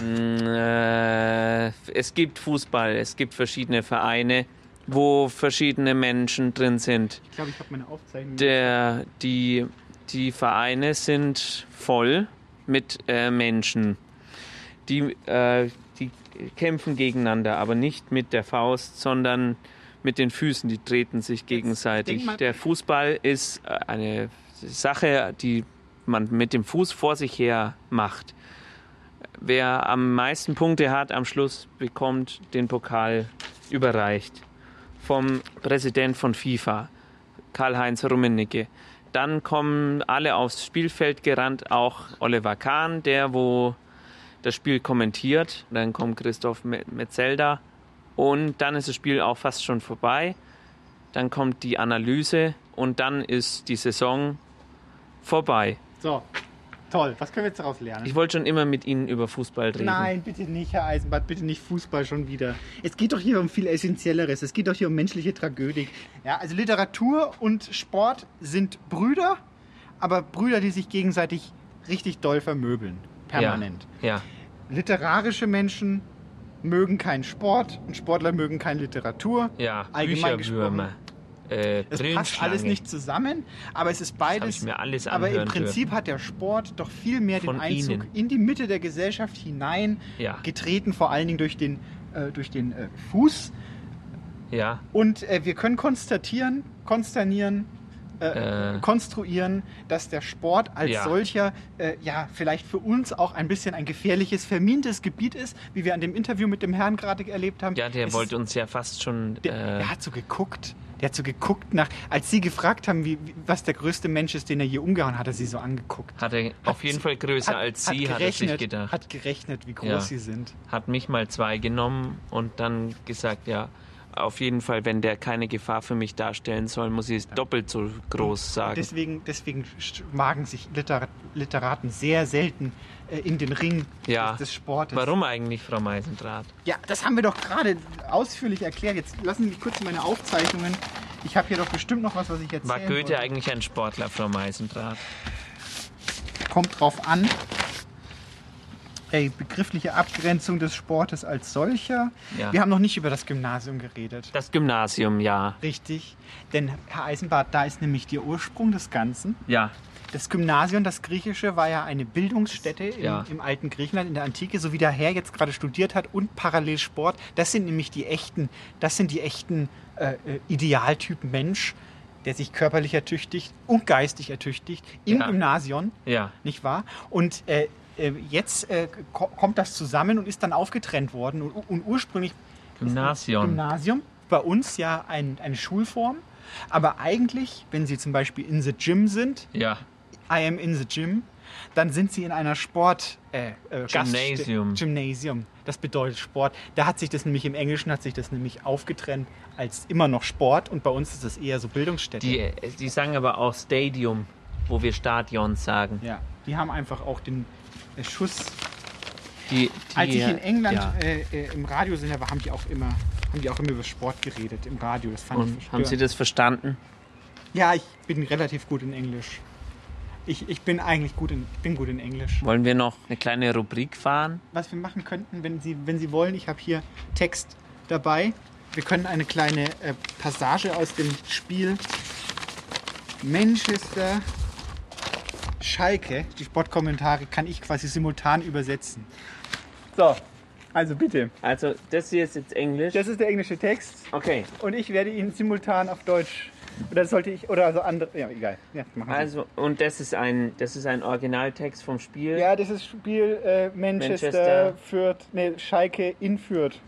Mm, Äh, es gibt Fußball, es gibt verschiedene Vereine, wo verschiedene Menschen drin sind. Ich glaube, ich habe meine Aufzeichnung. Der, die, die Vereine sind voll mit äh, Menschen. Die, äh, die kämpfen gegeneinander, aber nicht mit der Faust, sondern mit den Füßen. Die treten sich gegenseitig. Der Fußball ist äh, eine Sache, die man mit dem Fuß vor sich her macht. Wer am meisten Punkte hat am Schluss, bekommt den Pokal überreicht vom Präsident von FIFA, Karl-Heinz Rummenigge. Dann kommen alle aufs Spielfeld gerannt, auch Oliver Kahn, der wo das Spiel kommentiert. Dann kommt Christoph Me- Metzelder und dann ist das Spiel auch fast schon vorbei. Dann kommt die Analyse und dann ist die Saison vorbei. So, toll. Was können wir jetzt daraus lernen? Ich wollte schon immer mit Ihnen über Fußball reden. Nein, bitte nicht, Herr Eisenbart, bitte nicht Fußball schon wieder. Es geht doch hier um viel Essentielleres. Es geht doch hier um menschliche Tragödie. Ja, also Literatur und Sport sind Brüder, aber Brüder, die sich gegenseitig richtig doll vermöbeln. Permanent. Ja. Literarische Menschen mögen keinen Sport und Sportler mögen keine Literatur. Ja, Allgemein Bücherwürmer. äh, Es passt alles nicht zusammen, aber es ist beides. aber im Prinzip hat der Sport doch viel mehr Von den Einzug Ihnen. in die Mitte der Gesellschaft hinein Ja. getreten, vor allen Dingen durch den, äh, durch den äh, Fuß. Ja, Und äh, wir können konstatieren, konsternieren, äh, Äh. konstruieren, dass der Sport als Ja. solcher äh, ja vielleicht für uns auch ein bisschen ein gefährliches, vermintes Gebiet ist, wie wir an dem Interview mit dem Herrn gerade erlebt haben. ja der Es wollte uns ja fast schon. der, äh, der hat so geguckt. Der hat so geguckt nach, als sie gefragt haben, wie, was der größte Mensch ist, den er je umgehauen hat, hat er sie so angeguckt. hat er auf jeden Fall größer hat- als hat sie, hat er sich gerechnet- gedacht. Hat gerechnet, wie groß Ja. sie sind. Hat mich mal zwei genommen und dann gesagt, ja, auf jeden Fall, wenn der keine Gefahr für mich darstellen soll, muss ich es doppelt so groß sagen. Deswegen, deswegen wagen sich Literat Literaten sehr selten äh, in den Ring ja. des, des Sportes. Warum eigentlich, Frau Meisendraht? Ja, das haben wir doch gerade ausführlich erklärt. Jetzt lassen Sie mich kurz meine Aufzeichnungen. Ich habe hier doch bestimmt noch was, was ich erzählen War Goethe wollte. eigentlich ein Sportler, Frau Meisendraht? Kommt drauf an. Ey, begriffliche Abgrenzung des Sportes als solcher. Ja. Wir haben noch nicht über das Gymnasium geredet. Das Gymnasium, ja. Richtig. Denn, Herr Eisenbart, da ist nämlich der Ursprung des Ganzen. Ja. Das Gymnasium, das Griechische, war ja eine Bildungsstätte im, Ja. im alten Griechenland, in der Antike, so wie der Herr jetzt gerade studiert hat und parallel Sport. Das sind nämlich die echten, das sind die echten äh, äh, Idealtypen Mensch, der sich körperlich ertüchtigt und geistig ertüchtigt im Ja. Gymnasium, Ja. nicht wahr? Und äh, jetzt äh, ko kommt das zusammen und ist dann aufgetrennt worden. Und, und ursprünglich Gymnasium. Gymnasium bei uns ja ein, eine Schulform, aber eigentlich, wenn Sie zum Beispiel in the Gym sind, Ja. I am in the gym, dann sind sie in einer Sport äh, äh, Gymnasium. Gymnasium. Das bedeutet Sport. Da hat sich das nämlich im Englischen hat sich das nämlich aufgetrennt als immer noch Sport und bei uns ist das eher so Bildungsstätte. Die, äh, die sagen aber auch Stadium, wo wir Stadion sagen. ja, die haben einfach auch den äh, Schuss. Die, die, Als ich in England Ja. äh, äh, im Radiosender war, haben die auch immer haben die auch immer über Sport geredet im Radio. Das fand ich Und haben verstörend. Sie das verstanden? Ja, ich bin relativ gut in Englisch. Ich, ich bin eigentlich gut in, ich bin gut in Englisch. Wollen wir noch eine kleine Rubrik fahren? was wir machen könnten, wenn Sie, wenn Sie wollen. Ich habe hier Text dabei. Wir können eine kleine äh, Passage aus dem Spiel Manchester Schalke, die Sportkommentare, kann ich quasi simultan übersetzen. So, also bitte. Also, das hier ist jetzt Englisch. Das ist der englische Text. Okay. Und ich werde ihn simultan auf Deutsch. Oder sollte ich, oder also andere, ja, egal. Ja, machen Sie. Also, und das ist ein, das ist ein Originaltext vom Spiel. ja, das ist Spiel äh, Manchester, Manchester. Fürth, nee, Schalke in Fürth.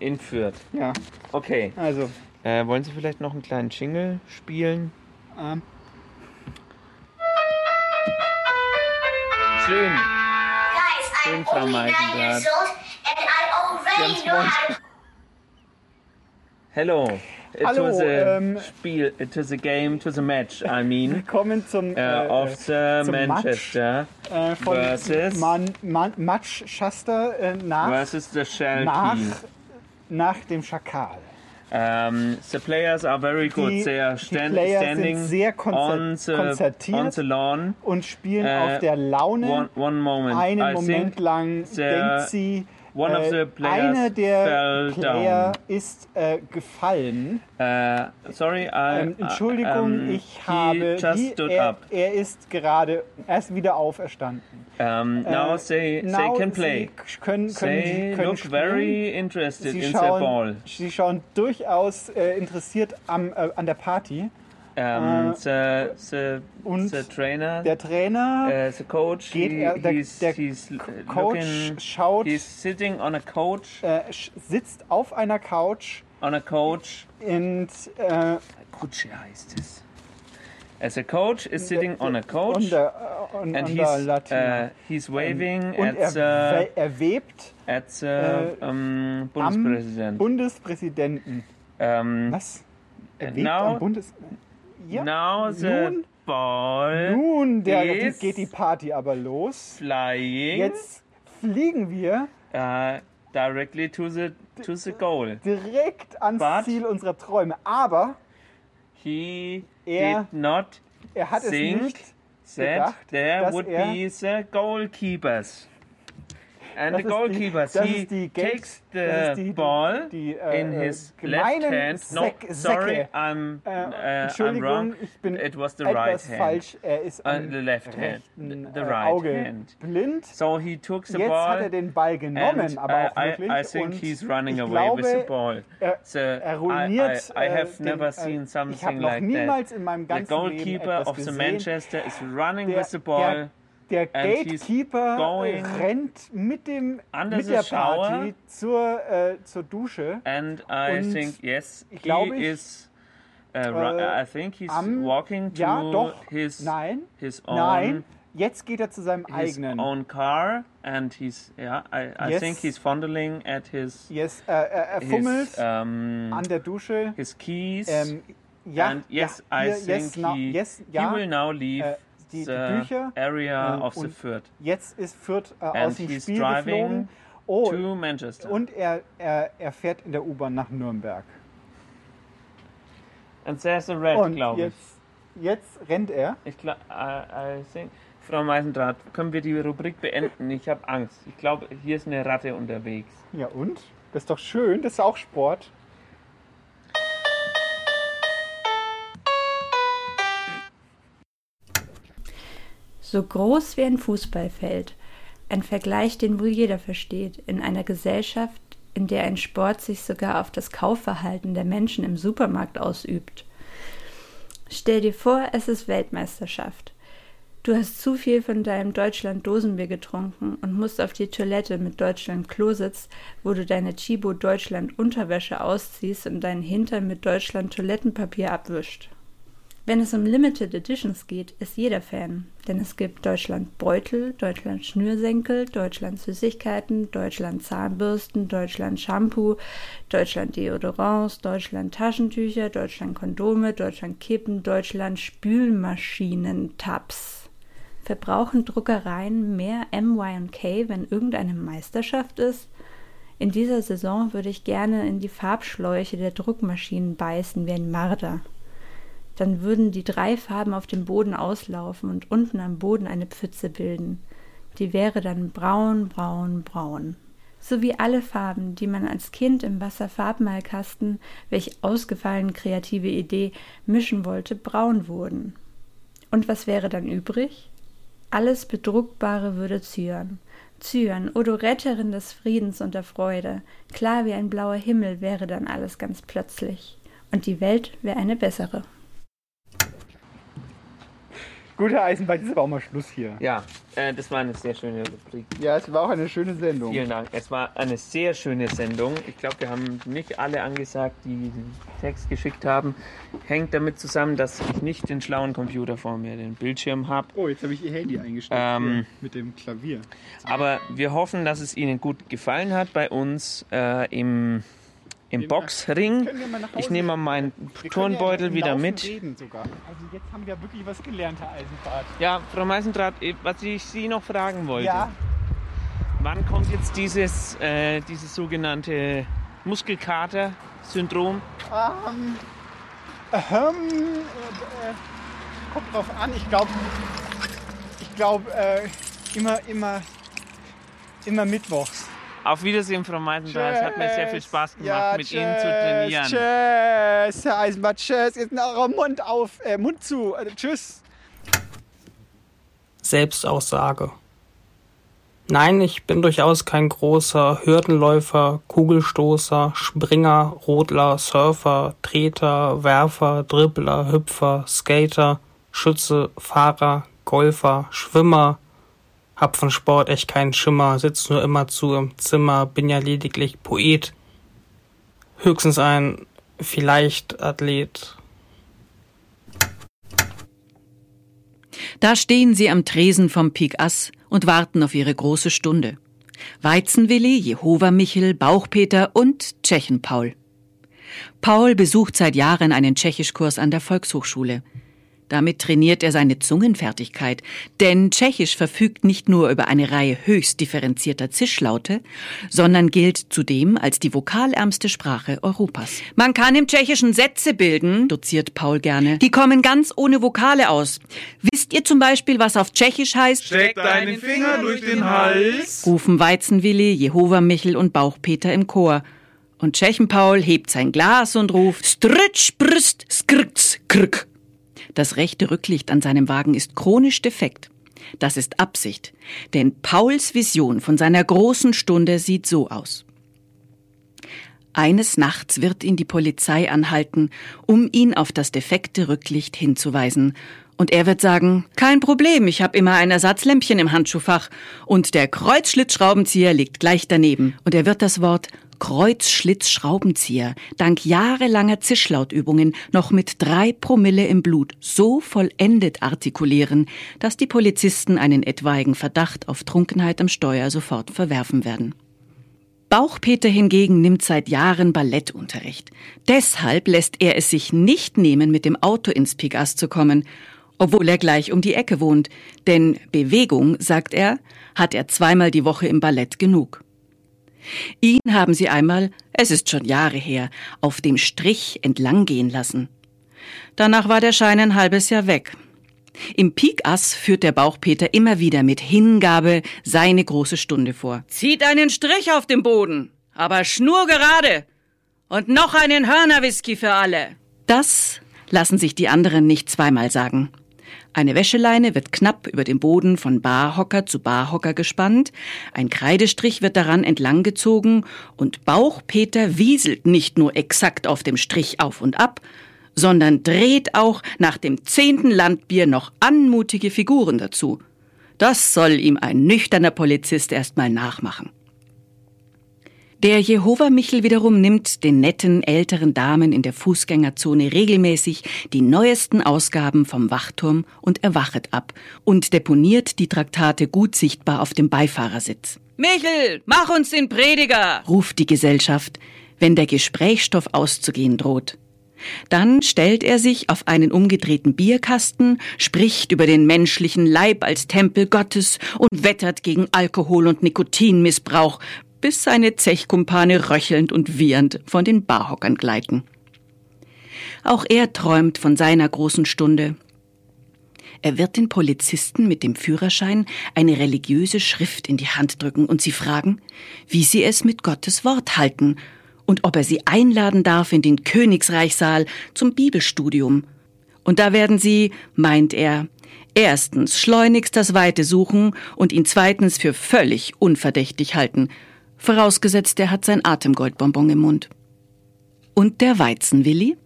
In Fürth. Ja. Okay. Also. Äh, wollen Sie vielleicht noch einen kleinen Jingle spielen? Ähm, Schön. Guys, Schön, I'm Frau only nine Meisendrath. years old and I already Ganz know how to Hello. It Hallo, was a ähm, Spiel, it was a game, to the match, I mean. Willkommen zum, äh, äh, of the zum Manchester äh, von versus, Man, Man, Matchschaster äh, nach, versus the Shell nach, nach dem Schakal. Um, the players are very good. Die- They are die stand, Player standing sind sehr konzer- on, the, on the lawn und spielen Äh, auf der Laune. One, one moment. Einen I Moment lang denkt sie, one of äh, the players einer der Player down. ist äh, gefallen. Uh, sorry, I, Ähm, Entschuldigung, um, ich he habe just die, er, up. er ist gerade erst wieder auferstanden. Um, now Äh, they, now they can play. Sie können, können, they können look spielen. very interested Sie in the schauen, ball. Sie schauen durchaus äh, interessiert am, äh, an der Party. Um, Äh, the, the, und the trainer, Der Trainer uh, the coach, geht er, der, he's, der he's Coach looking, schaut, he's sitting on a coach, äh, sitzt auf einer Couch on a coach. und äh, Kutsche heißt es. As a coach is sitting on a coach on äh, on, and on he's, uh, he's waving und at er, the, er webt at the äh, um, Bundespräsident. Bundespräsidenten. Um, Was? Er webt now, am Bundes... Ja, now the nun, ball nun der, is geht die Party aber los. flying Jetzt fliegen wir uh, directly to the to the goal. direkt ans But- Ziel unserer Träume. Aber He Er- did not er hat es nicht that gedacht, there would er be the goalkeepers. And Das the goalkeeper, die, he Geld, takes the die, ball die, äh, in his left hand. No, sorry, I'm, Äh, uh, I'm wrong. ich bin It was the right hand. falsch. Er ist Uh, the left hand. The äh, right Auge hand. blind. So he took the Jetzt ball. hat er den Ball genommen, and, aber auch uh, I- I, think und he's running away glaube, with the ball. Er, So er I, ruiniert. I, I have den, never seen ich something noch like niemals that. in meinem The goalkeeper Leben of the. Manchester is running Der- with the ball. Der- Gatekeeper rennt mit, dem, mit der. Party zur, äh, zur Dusche. And I Und think yes, ich he glaube, ich, is. Uh, äh, I think he's am- walking to ja, doch, his nein, his own nein. Jetzt geht er zu seinem his eigenen. own car and he's yeah. I, I Yes. think he's fondling at his Yes, äh, er, er fummelt his, um, an der Dusche. his keys. Ähm, ja, and yes, ja, I hier, think yes, now, he, yes, he ja, will now leave äh, die, die Bücher area äh, of the Fürth. Jetzt ist Fürth äh, aus dem Spiel geflogen. Oh, to Manchester. und er, er, er fährt in der U-Bahn nach Nürnberg. And there's a red, glaube ich. jetzt, jetzt rennt er. Ich glaube, I, I think, Frau Meisendrath, können wir die Rubrik beenden? Ich habe Angst. Ich glaube, hier ist eine Ratte unterwegs. Ja und? Das ist doch schön, das ist auch Sport. So groß wie ein Fußballfeld. Ein Vergleich, den wohl jeder versteht, in einer Gesellschaft, in der ein Sport sich sogar auf das Kaufverhalten der Menschen im Supermarkt ausübt. Stell dir vor, es ist Weltmeisterschaft. Du hast zu viel von deinem Deutschland Dosenbier getrunken und musst auf die Toilette mit Deutschland Klositz, wo du deine Chibo Deutschland Unterwäsche ausziehst und deinen Hintern mit Deutschland Toilettenpapier abwischt. Wenn es um Limited Editions geht, ist jeder Fan, denn es gibt Deutschland Beutel, Deutschland Schnürsenkel, Deutschland Süßigkeiten, Deutschland Zahnbürsten, Deutschland Shampoo, Deutschland Deodorants, Deutschland Taschentücher, Deutschland Kondome, Deutschland Kippen, Deutschland Spülmaschinen-Tabs. Verbrauchen Druckereien mehr MY&K, wenn irgendeine Meisterschaft ist? In dieser Saison würde ich gerne in die Farbschläuche der Druckmaschinen beißen wie ein Marder dann würden die drei Farben auf dem Boden auslaufen und unten am Boden eine Pfütze bilden. Die wäre dann braun, braun, braun. So wie alle Farben, die man als Kind im Wasserfarbmalkasten, welch ausgefallen kreative Idee, mischen wollte, braun wurden. Und was wäre dann übrig? Alles Bedruckbare würde Zyan. Zyan, o du Retterin des Friedens und der Freude, klar wie ein blauer Himmel wäre dann alles ganz plötzlich. Und die Welt wäre eine bessere. Gut, Herr Eisenbahn, jetzt ist aber auch mal Schluss hier. Ja, äh, das war eine sehr schöne Rubrik. Ja, es war auch eine schöne Sendung. Vielen Dank. Es war eine sehr schöne Sendung. Ich glaube, wir haben nicht alle angesagt, die den Text geschickt haben. Hängt damit zusammen, dass ich nicht den schlauen Computer vor mir, den Bildschirm habe. Oh, jetzt habe ich Ihr Handy eingestellt Ähm, mit dem Klavier. Aber wir hoffen, dass es Ihnen gut gefallen hat bei uns äh, im, im Boxring. Ich nehme mal meinen ja Turnbeutel im wieder mit. Also jetzt haben wir wirklich was gelernt, Herr Eisenbart. Ja, Frau Meisendrath, eh, was ich Sie noch fragen wollte. Ja. Wann kommt jetzt dieses, äh, dieses sogenannte Muskelkater-Syndrom? Ähm, ähm, äh, äh, kommt drauf an. Ich glaube, ich glaube, äh, immer, immer, immer mittwochs. Auf Wiedersehen, Frau Meisendrath. Es hat mir sehr viel Spaß gemacht, Ja, mit tschüss, Ihnen zu trainieren. Tschüss, Herr Eisenbart, tschüss. Jetzt noch euer Mund auf, äh, Mund zu. Also, tschüss. Selbstaussage. Nein, ich bin durchaus kein großer Hürdenläufer, Kugelstoßer, Springer, Rodler, Surfer, Treter, Werfer, Dribbler, Hüpfer, Skater, Schütze, Fahrer, Golfer, Schwimmer. Hab von Sport echt keinen Schimmer, sitz nur immer zu im Zimmer, bin ja lediglich Poet. Höchstens ein vielleicht Athlet. Da stehen sie am Tresen vom Pik Ass und warten auf ihre große Stunde. Weizenwilli, Jehova Michel, Bauchpeter und Tschechen Paul. Paul besucht seit Jahren einen Tschechischkurs an der Volkshochschule. Damit trainiert er seine Zungenfertigkeit, denn Tschechisch verfügt nicht nur über eine Reihe höchst differenzierter Zischlaute, sondern gilt zudem als die vokalärmste Sprache Europas. Man kann im Tschechischen Sätze bilden, doziert Paul gerne, die kommen ganz ohne Vokale aus. Wisst ihr zum Beispiel, was auf Tschechisch heißt? Steck deinen Finger durch den Hals. rufen Weizenwilli, Jehova Michel und Bauchpeter im Chor. Und Tschechenpaul hebt sein Glas und ruft Stritsch, Brüst, Skriks, Krk. Das rechte Rücklicht an seinem Wagen ist chronisch defekt. Das ist Absicht, denn Pauls Vision von seiner großen Stunde sieht so aus. Eines Nachts wird ihn die Polizei anhalten, um ihn auf das defekte Rücklicht hinzuweisen. Und er wird sagen, kein Problem, ich habe immer ein Ersatzlämpchen im Handschuhfach. Und der Kreuzschlitzschraubenzieher liegt gleich daneben. Und er wird das Wort Kreuzschlitzschraubenzieher dank jahrelanger Zischlautübungen noch mit drei Promille im Blut so vollendet artikulieren, dass die Polizisten einen etwaigen Verdacht auf Trunkenheit am Steuer sofort verwerfen werden. Bauchpeter hingegen nimmt seit Jahren Ballettunterricht. Deshalb lässt er es sich nicht nehmen, mit dem Auto ins Pigas zu kommen, obwohl er gleich um die Ecke wohnt. Denn Bewegung, sagt er, hat er zweimal die Woche im Ballett genug. Ihn haben sie einmal, es ist schon Jahre her, auf dem Strich entlanggehen lassen. Danach war der Schein ein halbes Jahr weg. Im Pikass führt der Bauchpeter immer wieder mit Hingabe seine große Stunde vor. Zieht einen Strich auf dem Boden, aber schnurgerade. Und noch einen Hörnerwhisky für alle. Das lassen sich die anderen nicht zweimal sagen. Eine Wäscheleine wird knapp über dem Boden von Barhocker zu Barhocker gespannt, ein Kreidestrich wird daran entlang gezogen und Bauchpeter wieselt nicht nur exakt auf dem Strich auf und ab, sondern dreht auch nach dem zehnten Landbier noch anmutige Figuren dazu. Das soll ihm ein nüchterner Polizist erstmal nachmachen. Der Jehova Michel wiederum nimmt den netten älteren Damen in der Fußgängerzone regelmäßig die neuesten Ausgaben vom Wachturm und Erwachet ab und deponiert die Traktate gut sichtbar auf dem Beifahrersitz. Michel, mach uns den Prediger, ruft die Gesellschaft, wenn der Gesprächsstoff auszugehen droht. Dann stellt er sich auf einen umgedrehten Bierkasten, spricht über den menschlichen Leib als Tempel Gottes und wettert gegen Alkohol und Nikotinmissbrauch, bis seine Zechkumpane röchelnd und wiehernd von den Barhockern gleiten. Auch er träumt von seiner großen Stunde. Er wird den Polizisten mit dem Führerschein eine religiöse Schrift in die Hand drücken und sie fragen, wie sie es mit Gottes Wort halten und ob er sie einladen darf in den Königsreichsaal zum Bibelstudium. Und da werden sie, meint er, erstens schleunigst das Weite suchen und ihn zweitens für völlig unverdächtig halten, vorausgesetzt er hat sein Atemgoldbonbon im Mund. Und der Weizenwilli?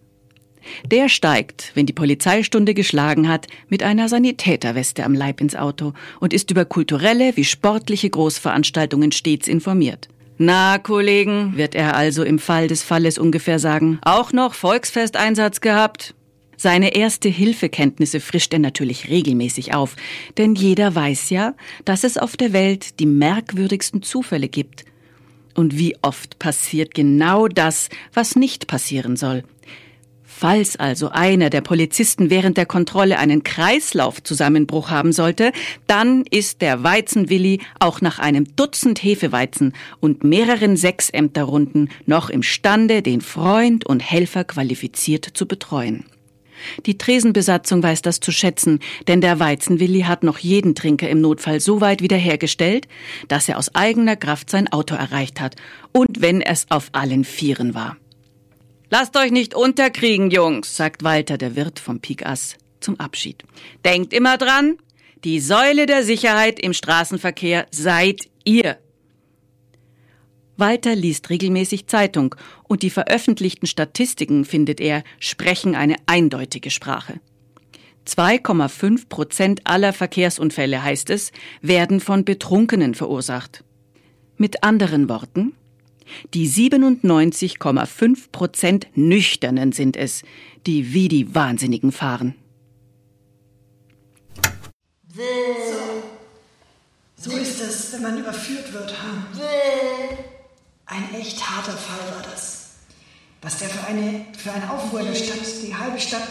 Der steigt, wenn die Polizeistunde geschlagen hat, mit einer Sanitäterweste am Leib ins Auto und ist über kulturelle wie sportliche Großveranstaltungen stets informiert. Na, Kollegen, wird er also im Fall des Falles ungefähr sagen, auch noch Volksfesteinsatz gehabt? Seine erste Hilfekenntnisse frischt er natürlich regelmäßig auf, denn jeder weiß ja, dass es auf der Welt die merkwürdigsten Zufälle gibt. Und wie oft passiert genau das, was nicht passieren soll. Falls also einer der Polizisten während der Kontrolle einen Kreislaufzusammenbruch haben sollte, dann ist der Weizenwilli auch nach einem Dutzend Hefeweizen und mehreren Sechsämterrunden noch imstande, den Freund und Helfer qualifiziert zu betreuen. Die Tresenbesatzung weiß das zu schätzen, denn der Weizenwilli hat noch jeden Trinker im Notfall so weit wiederhergestellt, dass er aus eigener Kraft sein Auto erreicht hat, und wenn es auf allen Vieren war. Lasst euch nicht unterkriegen, Jungs, sagt Walter, der Wirt vom Pikass, zum Abschied. Denkt immer dran, die Säule der Sicherheit im Straßenverkehr seid ihr. Walter liest regelmäßig Zeitung und die veröffentlichten Statistiken, findet er, sprechen eine eindeutige Sprache. 2,5 Prozent aller Verkehrsunfälle, heißt es, werden von Betrunkenen verursacht. Mit anderen Worten, die 97,5 Prozent Nüchternen sind es, die wie die Wahnsinnigen fahren. So, so ist es, wenn man überführt wird. Hm? Ein echt harter Fall war das. Was der für eine, für eine Aufruhr in der Stadt, die halbe Stadt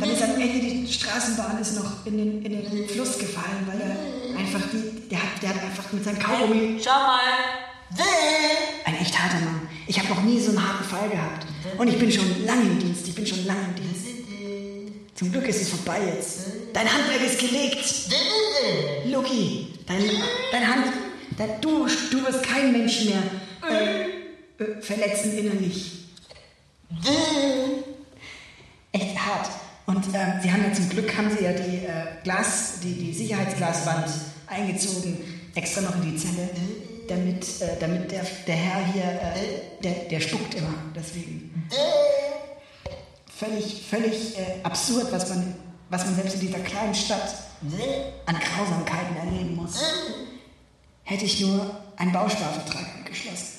Dann ist am Ende die Straßenbahn ist noch in den, in den Fluss gefallen, weil er einfach die, der hat, der hat einfach mit seinem Kaugummi. Schau mal. Ein echt harter Mann. Ich habe noch nie so einen harten Fall gehabt. Und ich bin schon lange im Dienst. Ich bin schon lange im Dienst. Zum Glück ist es vorbei jetzt. Dein Handwerk ist gelegt. Luki, dein, dein Hand, dein, du, du wirst keinen Menschen mehr äh, äh, verletzen innerlich. Echt hart. Und äh, sie haben ja zum Glück haben sie ja die äh, Glas, die, die Sicherheitsglaswand eingezogen, extra noch in die Zelle, damit, äh, damit der, der Herr hier, äh, der, der spuckt immer, deswegen. Völlig, völlig äh, absurd, was man, was man selbst in dieser kleinen Stadt an Grausamkeiten erleben muss. Hätte ich nur einen Bausparvertrag abgeschlossen.